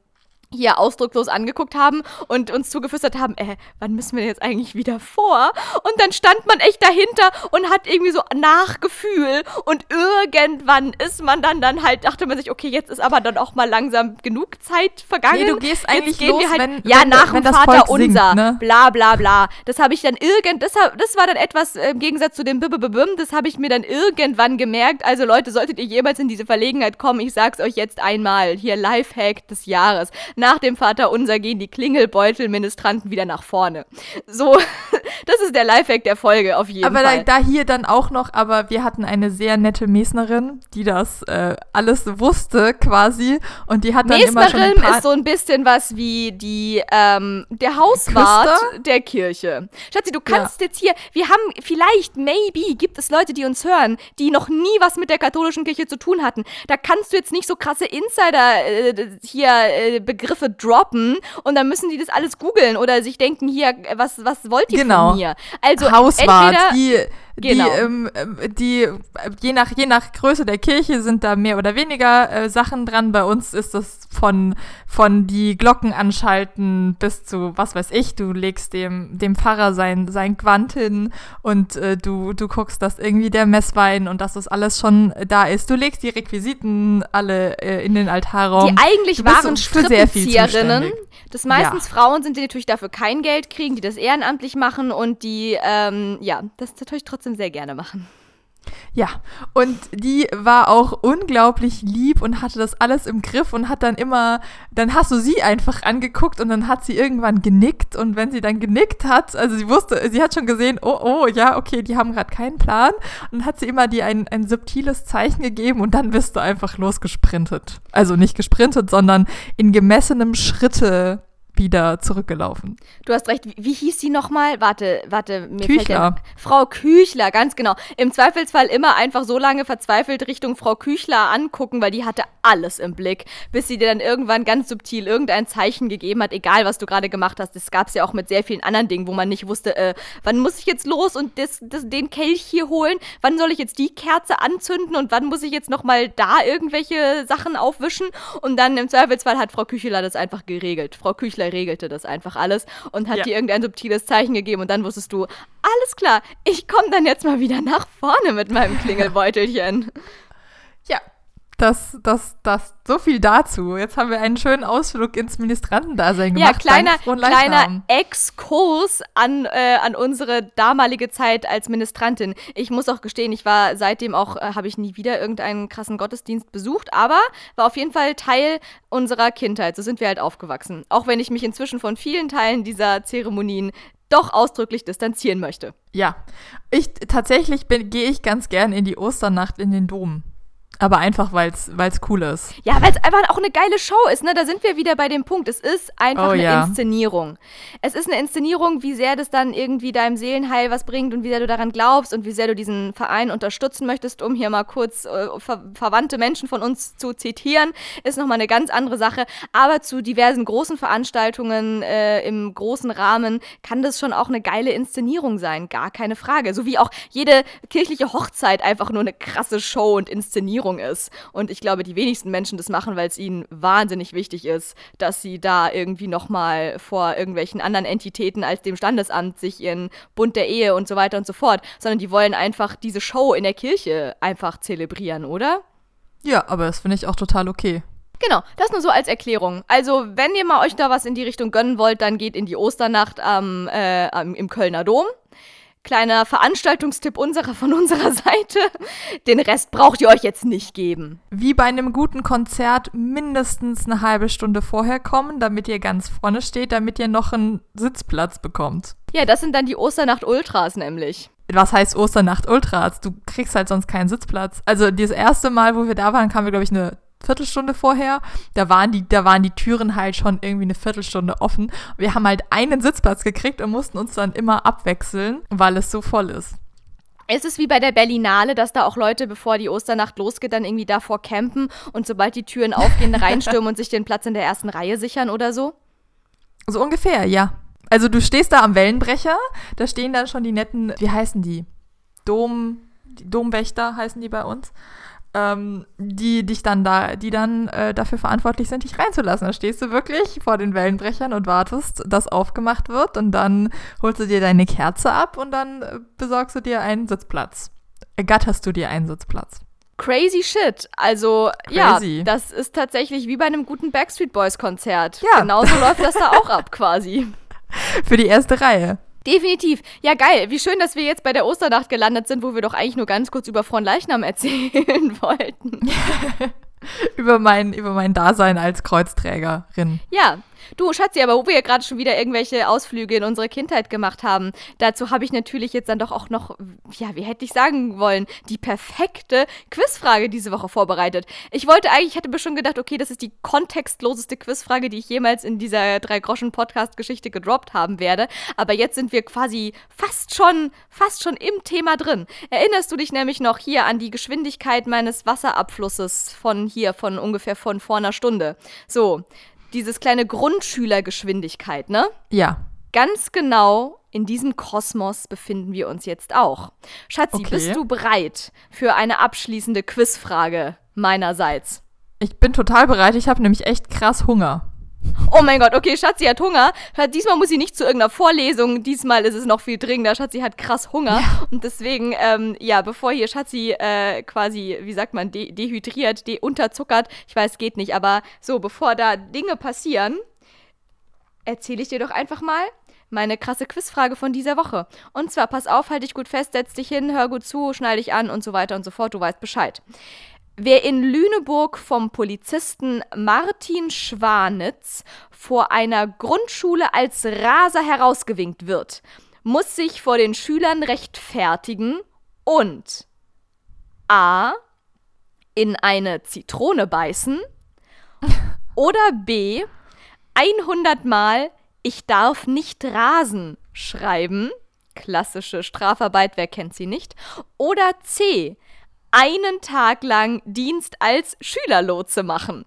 hier ausdruckslos angeguckt haben und uns zugeflüstert haben, äh, wann müssen wir jetzt eigentlich wieder vor? Und dann stand man echt dahinter und hat irgendwie so Nachgefühl und irgendwann ist man dann dann halt, dachte man sich, okay, jetzt ist aber dann auch mal langsam genug Zeit vergangen. Nee, du gehst eigentlich jetzt los, halt, wenn, ja, wenn, nach wenn dem Vater singt, unser, ne? bla bla bla. Das habe ich dann irgend, das, das war dann etwas äh, im Gegensatz zu dem Bim, das habe ich mir dann irgendwann gemerkt. Also Leute, solltet ihr jemals in diese Verlegenheit kommen, ich sag's euch jetzt einmal, hier Lifehack des Jahres nach dem Vater unser gehen die Klingelbeutelministranten wieder nach vorne. So, das ist der Lifehack der Folge auf jeden aber Fall. Aber da, da, hier dann auch noch, aber wir hatten eine sehr nette Mesnerin, die das äh, alles wusste quasi und die hat dann Mesnerin immer schon ein paar ist so ein bisschen was wie die ähm, der Hauswart Küster? der Kirche. Schatzi, du kannst ja. jetzt hier, wir haben vielleicht maybe gibt es Leute, die uns hören, die noch nie was mit der katholischen Kirche zu tun hatten. Da kannst du jetzt nicht so krasse Insider äh, hier äh, Begriffe Begriffe droppen und dann müssen die das alles googeln oder sich denken, hier, was, was wollt ihr genau. von mir? Also Hauswart, entweder, die Genau. Die, ähm, die, je nach, je nach Größe der Kirche sind da mehr oder weniger äh, Sachen dran. Bei uns ist das von, von die Glocken anschalten bis zu, was weiß ich, du legst dem, dem Pfarrer sein, sein Quant hin und äh, du, du guckst, dass irgendwie der Messwein und dass das alles schon da ist. Du legst die Requisiten alle äh, in den Altarraum. Die eigentlich waren Strippenzieherinnen. Das meistens ja. Frauen sind, die natürlich dafür kein Geld kriegen, die das ehrenamtlich machen und die, ähm, ja, das natürlich trotzdem sehr gerne machen. Ja, und die war auch unglaublich lieb und hatte das alles im Griff und hat dann immer, dann hast du sie einfach angeguckt und dann hat sie irgendwann genickt und wenn sie dann genickt hat, also sie wusste, sie hat schon gesehen, oh, oh, ja, okay, die haben gerade keinen Plan und hat sie immer dir ein, ein subtiles Zeichen gegeben und dann bist du einfach losgesprintet. Also nicht gesprintet, sondern in gemessenem Schritte wieder zurückgelaufen. Du hast recht. Wie, wie hieß sie nochmal? Warte, warte. Mir Küchler. Frau Küchler, ganz genau. Im Zweifelsfall immer einfach so lange verzweifelt Richtung Frau Küchler angucken, weil die hatte alles im Blick, bis sie dir dann irgendwann ganz subtil irgendein Zeichen gegeben hat, egal was du gerade gemacht hast. Das gab es ja auch mit sehr vielen anderen Dingen, wo man nicht wusste, äh, wann muss ich jetzt los und das, das, den Kelch hier holen? Wann soll ich jetzt die Kerze anzünden und wann muss ich jetzt nochmal da irgendwelche Sachen aufwischen? Und dann im Zweifelsfall hat Frau Küchler das einfach geregelt. Frau Küchler Künstler regelte das einfach alles und hat ja. dir irgendein subtiles Zeichen gegeben und dann wusstest du, alles klar, ich komme dann jetzt mal wieder nach vorne mit meinem Klingelbeutelchen. Das, das, das, so viel dazu. Jetzt haben wir einen schönen Ausflug ins Ministrantendasein gemacht. Ja, kleiner, kleiner Exkurs an, äh, an unsere damalige Zeit als Ministrantin. Ich muss auch gestehen, ich war seitdem auch, äh, habe ich nie wieder irgendeinen krassen Gottesdienst besucht, aber war auf jeden Fall Teil unserer Kindheit. So sind wir halt aufgewachsen. Auch wenn ich mich inzwischen von vielen Teilen dieser Zeremonien doch ausdrücklich distanzieren möchte. Ja, ich tatsächlich gehe ich ganz gern in die Osternacht in den Dom. Aber einfach, weil es cool ist. Ja, weil es einfach auch eine geile Show ist, ne? Da sind wir wieder bei dem Punkt. Es ist einfach oh, eine ja. Inszenierung. Es ist eine Inszenierung, wie sehr das dann irgendwie deinem Seelenheil was bringt und wie sehr du daran glaubst und wie sehr du diesen Verein unterstützen möchtest, um hier mal kurz äh, ver verwandte Menschen von uns zu zitieren, ist nochmal eine ganz andere Sache. Aber zu diversen großen Veranstaltungen äh, im großen Rahmen kann das schon auch eine geile Inszenierung sein. Gar keine Frage. So wie auch jede kirchliche Hochzeit einfach nur eine krasse Show und Inszenierung Regierung ist. Und ich glaube, die wenigsten Menschen das machen, weil es ihnen wahnsinnig wichtig ist, dass sie da irgendwie nochmal vor irgendwelchen anderen Entitäten als dem Standesamt sich ihren Bund der Ehe und so weiter und so fort, sondern die wollen einfach diese Show in der Kirche einfach zelebrieren, oder? Ja, aber das finde ich auch total okay. Genau, das nur so als Erklärung. Also, wenn ihr mal euch da was in die Richtung gönnen wollt, dann geht in die Osternacht am, äh, am, im Kölner Dom. Kleiner Veranstaltungstipp unserer von unserer Seite. Den Rest braucht ihr euch jetzt nicht geben. Wie bei einem guten Konzert mindestens eine halbe Stunde vorher kommen, damit ihr ganz vorne steht, damit ihr noch einen Sitzplatz bekommt. Ja, das sind dann die Osternacht Ultras nämlich. Was heißt Osternacht Ultras? Du kriegst halt sonst keinen Sitzplatz. Also das erste Mal, wo wir da waren, kamen wir, glaube ich, eine Viertelstunde vorher. Da waren die, da waren die Türen halt schon irgendwie eine Viertelstunde offen. Wir haben halt einen Sitzplatz gekriegt und mussten uns dann immer abwechseln, weil es so voll ist. Ist es wie bei der Berlinale, dass da auch Leute, bevor die Osternacht losgeht, dann irgendwie davor campen und sobald die Türen aufgehen, reinstürmen und sich den Platz in der ersten Reihe sichern oder so? So ungefähr, ja. Also du stehst da am Wellenbrecher, da stehen dann schon die netten, wie heißen die? Dom, die Domwächter heißen die bei uns ähm, die dich dann da, die dann äh, dafür verantwortlich sind, dich reinzulassen. Da stehst du wirklich vor den Wellenbrechern und wartest, dass aufgemacht wird und dann holst du dir deine Kerze ab und dann äh, besorgst du dir einen Sitzplatz. Ergatterst du dir einen Sitzplatz. Crazy shit. Also, Crazy. ja, das ist tatsächlich wie bei einem guten Backstreet Boys Konzert. Ja. Genauso läuft das da auch ab quasi. Für die erste Reihe. Definitiv. Ja, geil. Wie schön, dass wir jetzt bei der Osternacht gelandet sind, wo wir doch eigentlich nur ganz kurz über Fronleichnam erzählen wollten. über, mein, über mein Dasein als Kreuzträgerin. Ja, Du, Schatzi, aber wo wir ja gerade schon wieder irgendwelche Ausflüge in unsere Kindheit gemacht haben, dazu habe ich natürlich jetzt dann doch auch noch, ja, wie hätte ich sagen wollen, die perfekte Quizfrage diese Woche vorbereitet. Ich wollte eigentlich, ich hatte mir schon gedacht, okay, das ist die kontextloseste Quizfrage, die ich jemals in dieser Drei-Groschen-Podcast-Geschichte gedroppt haben werde. Aber jetzt sind wir quasi fast schon, fast schon im Thema drin. Erinnerst du dich nämlich noch hier an die Geschwindigkeit meines Wasserabflusses von hier, von ungefähr von vor einer Stunde? So, dieses kleine Grundschülergeschwindigkeit, ne? Ja. Ganz genau in diesem Kosmos befinden wir uns jetzt auch. Schatzi, okay. bist du bereit für eine abschließende Quizfrage meinerseits? Ich bin total bereit. Ich habe nämlich echt krass Hunger. Oh mein Gott, okay, Schatzi hat Hunger. Diesmal muss sie nicht zu irgendeiner Vorlesung. Diesmal ist es noch viel dringender. Schatzi hat krass Hunger. Ja. Und deswegen, ähm, ja, bevor hier Schatzi äh, quasi, wie sagt man, de dehydriert, de unterzuckert, ich weiß, geht nicht, aber so, bevor da Dinge passieren, erzähle ich dir doch einfach mal meine krasse Quizfrage von dieser Woche. Und zwar, pass auf, halt dich gut fest, setz dich hin, hör gut zu, schnall dich an und so weiter und so fort. Du weißt Bescheid. Wer in Lüneburg vom Polizisten Martin Schwanitz vor einer Grundschule als Raser herausgewinkt wird, muss sich vor den Schülern rechtfertigen und A. in eine Zitrone beißen oder B. 100 Mal Ich darf nicht rasen schreiben. Klassische Strafarbeit, wer kennt sie nicht? Oder C einen Tag lang Dienst als Schülerlotse machen.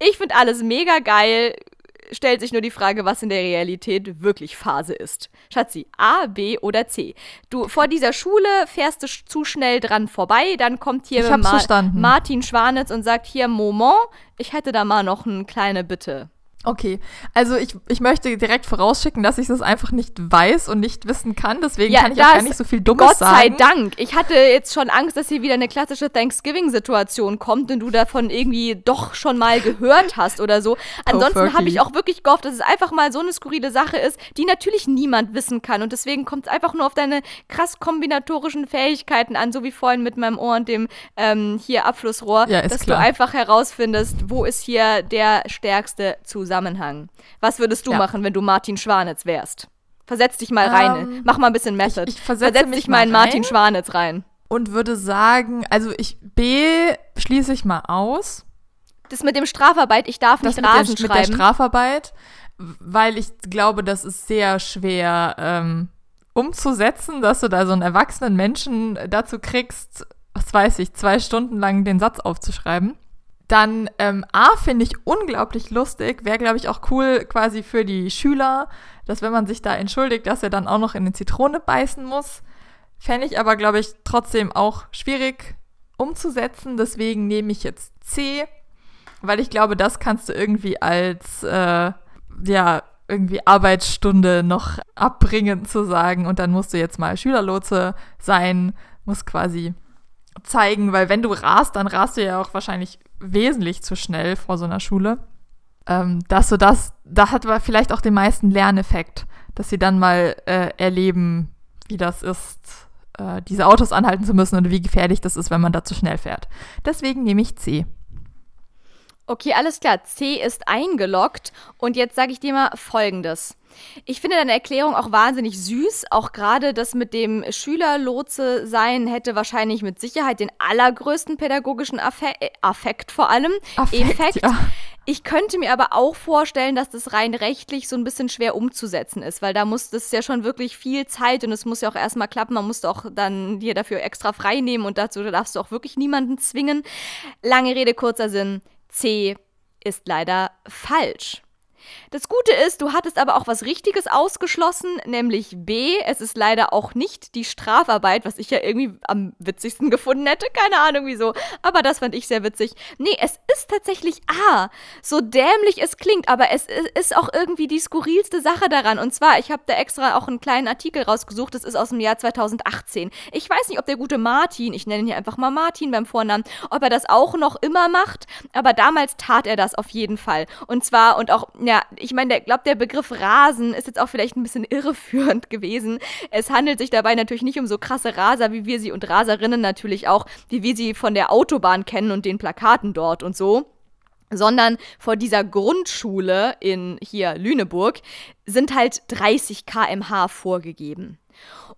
Ich finde alles mega geil. Stellt sich nur die Frage, was in der Realität wirklich Phase ist. Schatzi, A, B oder C? Du, vor dieser Schule fährst du zu schnell dran vorbei, dann kommt hier Ma Martin Schwanitz und sagt hier, Moment, ich hätte da mal noch eine kleine Bitte. Okay, also ich, ich möchte direkt vorausschicken, dass ich das einfach nicht weiß und nicht wissen kann. Deswegen ja, kann ich auch gar nicht so viel Dummes Gott sagen. Gott sei Dank. Ich hatte jetzt schon Angst, dass hier wieder eine klassische Thanksgiving-Situation kommt und du davon irgendwie doch schon mal gehört hast oder so. Ansonsten oh, habe ich auch wirklich gehofft, dass es einfach mal so eine skurrile Sache ist, die natürlich niemand wissen kann. Und deswegen kommt es einfach nur auf deine krass kombinatorischen Fähigkeiten an, so wie vorhin mit meinem Ohr und dem ähm, hier Abflussrohr, ja, dass klar. du einfach herausfindest, wo ist hier der stärkste Zusammenhang. Zusammenhang. Was würdest du ja. machen, wenn du Martin Schwanitz wärst? Versetz dich mal rein. Ähm, Mach mal ein bisschen Method. Ich, ich versetze dich mal in Martin Schwanitz rein. Und würde sagen, also ich B schließe ich mal aus. Das mit dem Strafarbeit, ich darf das nicht Rasen der, schreiben. Mit der Strafarbeit, weil ich glaube, das ist sehr schwer ähm, umzusetzen, dass du da so einen erwachsenen Menschen dazu kriegst, was weiß ich, zwei Stunden lang den Satz aufzuschreiben. Dann ähm, A finde ich unglaublich lustig, wäre glaube ich auch cool quasi für die Schüler, dass wenn man sich da entschuldigt, dass er dann auch noch in eine Zitrone beißen muss. Fände ich aber glaube ich trotzdem auch schwierig umzusetzen. Deswegen nehme ich jetzt C, weil ich glaube, das kannst du irgendwie als äh, ja irgendwie Arbeitsstunde noch abbringen zu sagen und dann musst du jetzt mal Schülerlotse sein, muss quasi zeigen, weil wenn du rast, dann rast du ja auch wahrscheinlich wesentlich zu schnell vor so einer Schule. Ähm, dass du das, da hat aber vielleicht auch den meisten Lerneffekt, dass sie dann mal äh, erleben, wie das ist, äh, diese Autos anhalten zu müssen und wie gefährlich das ist, wenn man da zu schnell fährt. Deswegen nehme ich C. Okay, alles klar. C ist eingeloggt. Und jetzt sage ich dir mal Folgendes. Ich finde deine Erklärung auch wahnsinnig süß. Auch gerade das mit dem Schülerlotse sein hätte wahrscheinlich mit Sicherheit den allergrößten pädagogischen Affe äh, Affekt vor allem. Affekt, Effekt. ja. Ich könnte mir aber auch vorstellen, dass das rein rechtlich so ein bisschen schwer umzusetzen ist, weil da muss das ja schon wirklich viel Zeit und es muss ja auch erstmal klappen. Man muss auch dann dir dafür extra frei nehmen und dazu darfst du auch wirklich niemanden zwingen. Lange Rede, kurzer Sinn. C ist leider falsch. Das Gute ist, du hattest aber auch was Richtiges ausgeschlossen, nämlich B. Es ist leider auch nicht die Strafarbeit, was ich ja irgendwie am witzigsten gefunden hätte. Keine Ahnung wieso, aber das fand ich sehr witzig. Nee, es ist tatsächlich A. So dämlich es klingt, aber es ist auch irgendwie die skurrilste Sache daran. Und zwar, ich habe da extra auch einen kleinen Artikel rausgesucht, das ist aus dem Jahr 2018. Ich weiß nicht, ob der gute Martin, ich nenne ihn hier einfach mal Martin beim Vornamen, ob er das auch noch immer macht, aber damals tat er das auf jeden Fall. Und zwar, und auch, ja, ich meine, ich glaube, der Begriff Rasen ist jetzt auch vielleicht ein bisschen irreführend gewesen. Es handelt sich dabei natürlich nicht um so krasse Raser, wie wir sie und Raserinnen natürlich auch, wie wir sie von der Autobahn kennen und den Plakaten dort und so sondern vor dieser Grundschule in hier Lüneburg sind halt 30 km/h vorgegeben.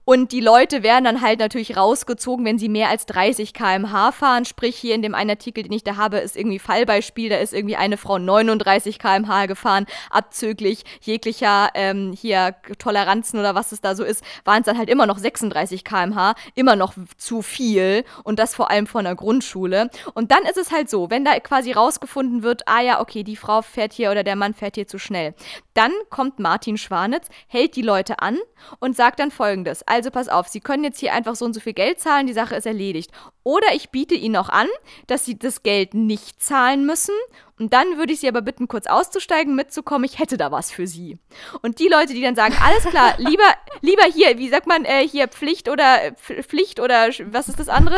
Und die Leute werden dann halt natürlich rausgezogen, wenn sie mehr als 30 km/h fahren. Sprich, hier in dem einen Artikel, den ich da habe, ist irgendwie Fallbeispiel. Da ist irgendwie eine Frau 39 km/h gefahren, abzüglich jeglicher ähm, hier Toleranzen oder was es da so ist, waren es dann halt immer noch 36 km/h. Immer noch zu viel. Und das vor allem von der Grundschule. Und dann ist es halt so, wenn da quasi rausgefunden wird, ah ja, okay, die Frau fährt hier oder der Mann fährt hier zu schnell. Dann kommt Martin Schwanitz, hält die Leute an und sagt dann folgendes. Also pass auf, Sie können jetzt hier einfach so und so viel Geld zahlen, die Sache ist erledigt. Oder ich biete Ihnen auch an, dass Sie das Geld nicht zahlen müssen. Und dann würde ich Sie aber bitten, kurz auszusteigen, mitzukommen. Ich hätte da was für Sie. Und die Leute, die dann sagen, alles klar, lieber, lieber hier, wie sagt man, äh, hier Pflicht oder Pflicht oder was ist das andere?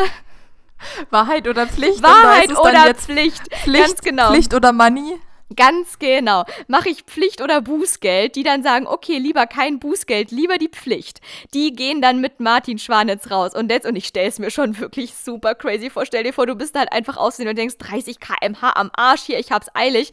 Wahrheit oder Pflicht? Wahrheit oder Pflicht. Pflicht. Ganz genau. Pflicht oder Money? Ganz genau. Mache ich Pflicht oder Bußgeld, die dann sagen, okay, lieber kein Bußgeld, lieber die Pflicht. Die gehen dann mit Martin Schwanitz raus. Und jetzt, und ich stelle es mir schon wirklich super crazy vor. Stell dir vor, du bist halt einfach aussehen und denkst, 30 km/h am Arsch hier, ich hab's eilig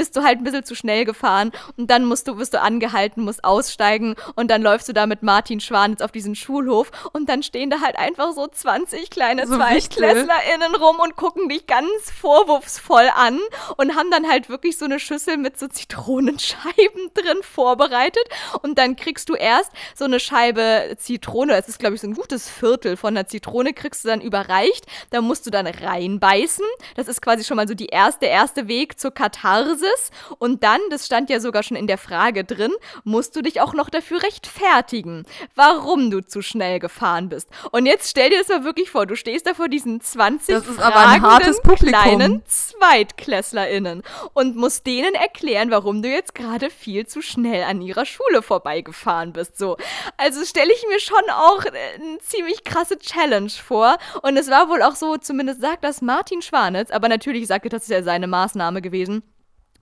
bist du halt ein bisschen zu schnell gefahren und dann musst du, wirst du angehalten, musst aussteigen und dann läufst du da mit Martin Schwanitz auf diesen Schulhof und dann stehen da halt einfach so 20 kleine so ZweitklässlerInnen rum und gucken dich ganz vorwurfsvoll an und haben dann halt wirklich so eine Schüssel mit so Zitronenscheiben drin vorbereitet und dann kriegst du erst so eine Scheibe Zitrone, es ist glaube ich so ein gutes Viertel von der Zitrone, kriegst du dann überreicht, da musst du dann reinbeißen, das ist quasi schon mal so die erste, erste Weg zur Katharse es. Und dann, das stand ja sogar schon in der Frage drin, musst du dich auch noch dafür rechtfertigen, warum du zu schnell gefahren bist. Und jetzt stell dir das mal wirklich vor, du stehst da vor diesen 20 das ist aber ein hartes kleinen ZweitklässlerInnen und musst denen erklären, warum du jetzt gerade viel zu schnell an ihrer Schule vorbeigefahren bist. So. Also stelle ich mir schon auch eine ziemlich krasse Challenge vor. Und es war wohl auch so, zumindest sagt das Martin Schwanitz, aber natürlich sagte, das ist ja seine Maßnahme gewesen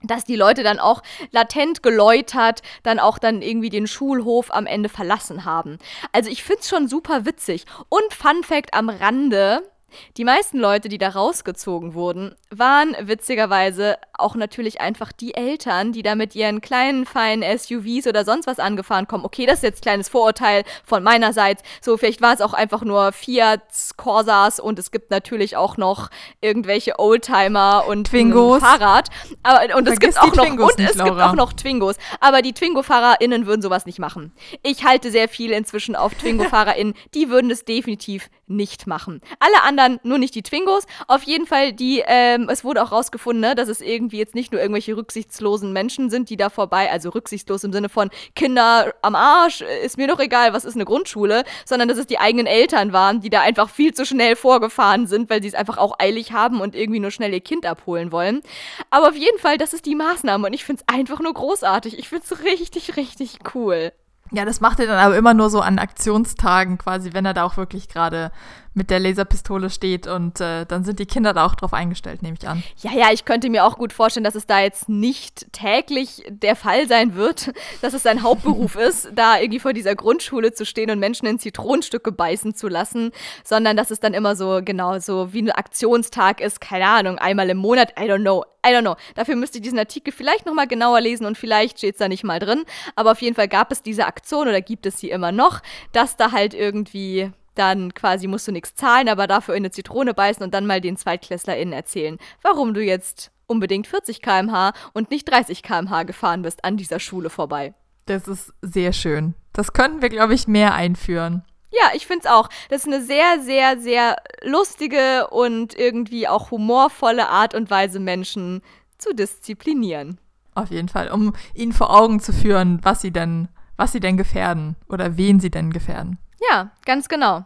dass die Leute dann auch latent geläutert, dann auch dann irgendwie den Schulhof am Ende verlassen haben. Also ich find's schon super witzig. Und Fun Fact am Rande, die meisten Leute, die da rausgezogen wurden, waren witzigerweise auch natürlich einfach die Eltern, die da mit ihren kleinen, feinen SUVs oder sonst was angefahren kommen. Okay, das ist jetzt ein kleines Vorurteil von meinerseits. So, vielleicht war es auch einfach nur Fiat Corsas und es gibt natürlich auch noch irgendwelche Oldtimer und Twingos. Fahrrad. Aber, und es gibt auch noch, Twingos und es nicht, gibt Laura. auch noch Twingos. Aber die Twingo-FahrerInnen würden sowas nicht machen. Ich halte sehr viel inzwischen auf Twingo-FahrerInnen. Die würden es definitiv nicht machen. Alle anderen, nur nicht die Twingos. Auf jeden Fall die, ähm, es wurde auch rausgefunden, ne, dass es irgendwie jetzt nicht nur irgendwelche rücksichtslosen Menschen sind, die da vorbei, also rücksichtslos im Sinne von Kinder am Arsch, ist mir doch egal, was ist eine Grundschule, sondern dass es die eigenen Eltern waren, die da einfach viel zu schnell vorgefahren sind, weil sie es einfach auch eilig haben und irgendwie nur schnell ihr Kind abholen wollen. Aber auf jeden Fall, das ist die Maßnahme und ich finde es einfach nur großartig. Ich finde es richtig, richtig cool. Ja, das macht er dann aber immer nur so an Aktionstagen quasi, wenn er da auch wirklich gerade mit der Laserpistole steht und äh, dann sind die Kinder da auch drauf eingestellt, nehme ich an. Ja, ja, ich könnte mir auch gut vorstellen, dass es da jetzt nicht täglich der Fall sein wird, dass es sein Hauptberuf ist, da irgendwie vor dieser Grundschule zu stehen und Menschen in Zitronenstücke beißen zu lassen, sondern dass es dann immer so genau so wie ein Aktionstag ist, keine Ahnung, einmal im Monat, I don't know, I don't know. Dafür müsste ich diesen Artikel vielleicht nochmal genauer lesen und vielleicht steht es da nicht mal drin. Aber auf jeden Fall gab es diese Aktion oder gibt es sie immer noch, dass da halt irgendwie dann quasi musst du nichts zahlen, aber dafür in eine Zitrone beißen und dann mal den ZweitklässlerInnen erzählen, warum du jetzt unbedingt 40 km/h und nicht 30 km/h gefahren bist an dieser Schule vorbei. Das ist sehr schön. Das könnten wir, glaube ich, mehr einführen. Ja, ich finde es auch. Das ist eine sehr, sehr, sehr lustige und irgendwie auch humorvolle Art und Weise, Menschen zu disziplinieren. Auf jeden Fall, um ihnen vor Augen zu führen, was sie denn, was sie denn gefährden oder wen sie denn gefährden. Ja, ganz genau.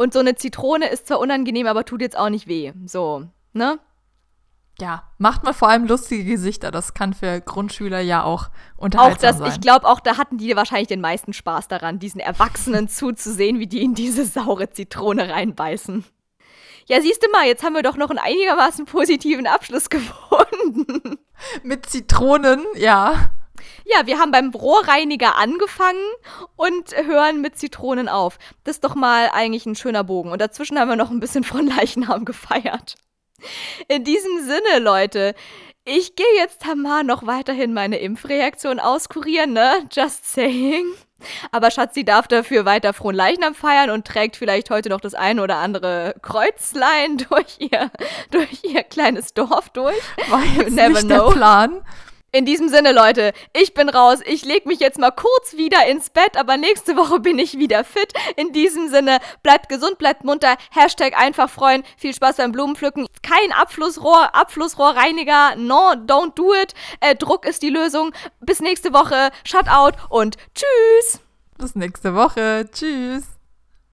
Und so eine Zitrone ist zwar unangenehm, aber tut jetzt auch nicht weh. So, ne? Ja, macht mal vor allem lustige Gesichter. Das kann für Grundschüler ja auch unterhaltsam auch das, sein. Ich glaube, auch da hatten die wahrscheinlich den meisten Spaß daran, diesen Erwachsenen zuzusehen, wie die in diese saure Zitrone reinbeißen. Ja, siehst du mal, jetzt haben wir doch noch einen einigermaßen positiven Abschluss gefunden. Mit Zitronen, ja. Ja, wir haben beim Rohrreiniger angefangen und hören mit Zitronen auf. Das ist doch mal eigentlich ein schöner Bogen. Und dazwischen haben wir noch ein bisschen von Leichnam gefeiert. In diesem Sinne, Leute, ich gehe jetzt Tamar noch weiterhin meine Impfreaktion auskurieren, ne? Just saying. Aber Schatzi darf dafür weiter frohen Leichnam feiern und trägt vielleicht heute noch das eine oder andere Kreuzlein durch ihr, durch ihr kleines Dorf durch. War jetzt Never nicht know. der Plan. In diesem Sinne, Leute, ich bin raus. Ich leg mich jetzt mal kurz wieder ins Bett, aber nächste Woche bin ich wieder fit. In diesem Sinne, bleibt gesund, bleibt munter. Hashtag einfach freuen. Viel Spaß beim Blumenpflücken. Kein Abflussrohr, Abflussrohrreiniger. No, don't do it. Äh, Druck ist die Lösung. Bis nächste Woche. Shutout und tschüss. Bis nächste Woche. Tschüss.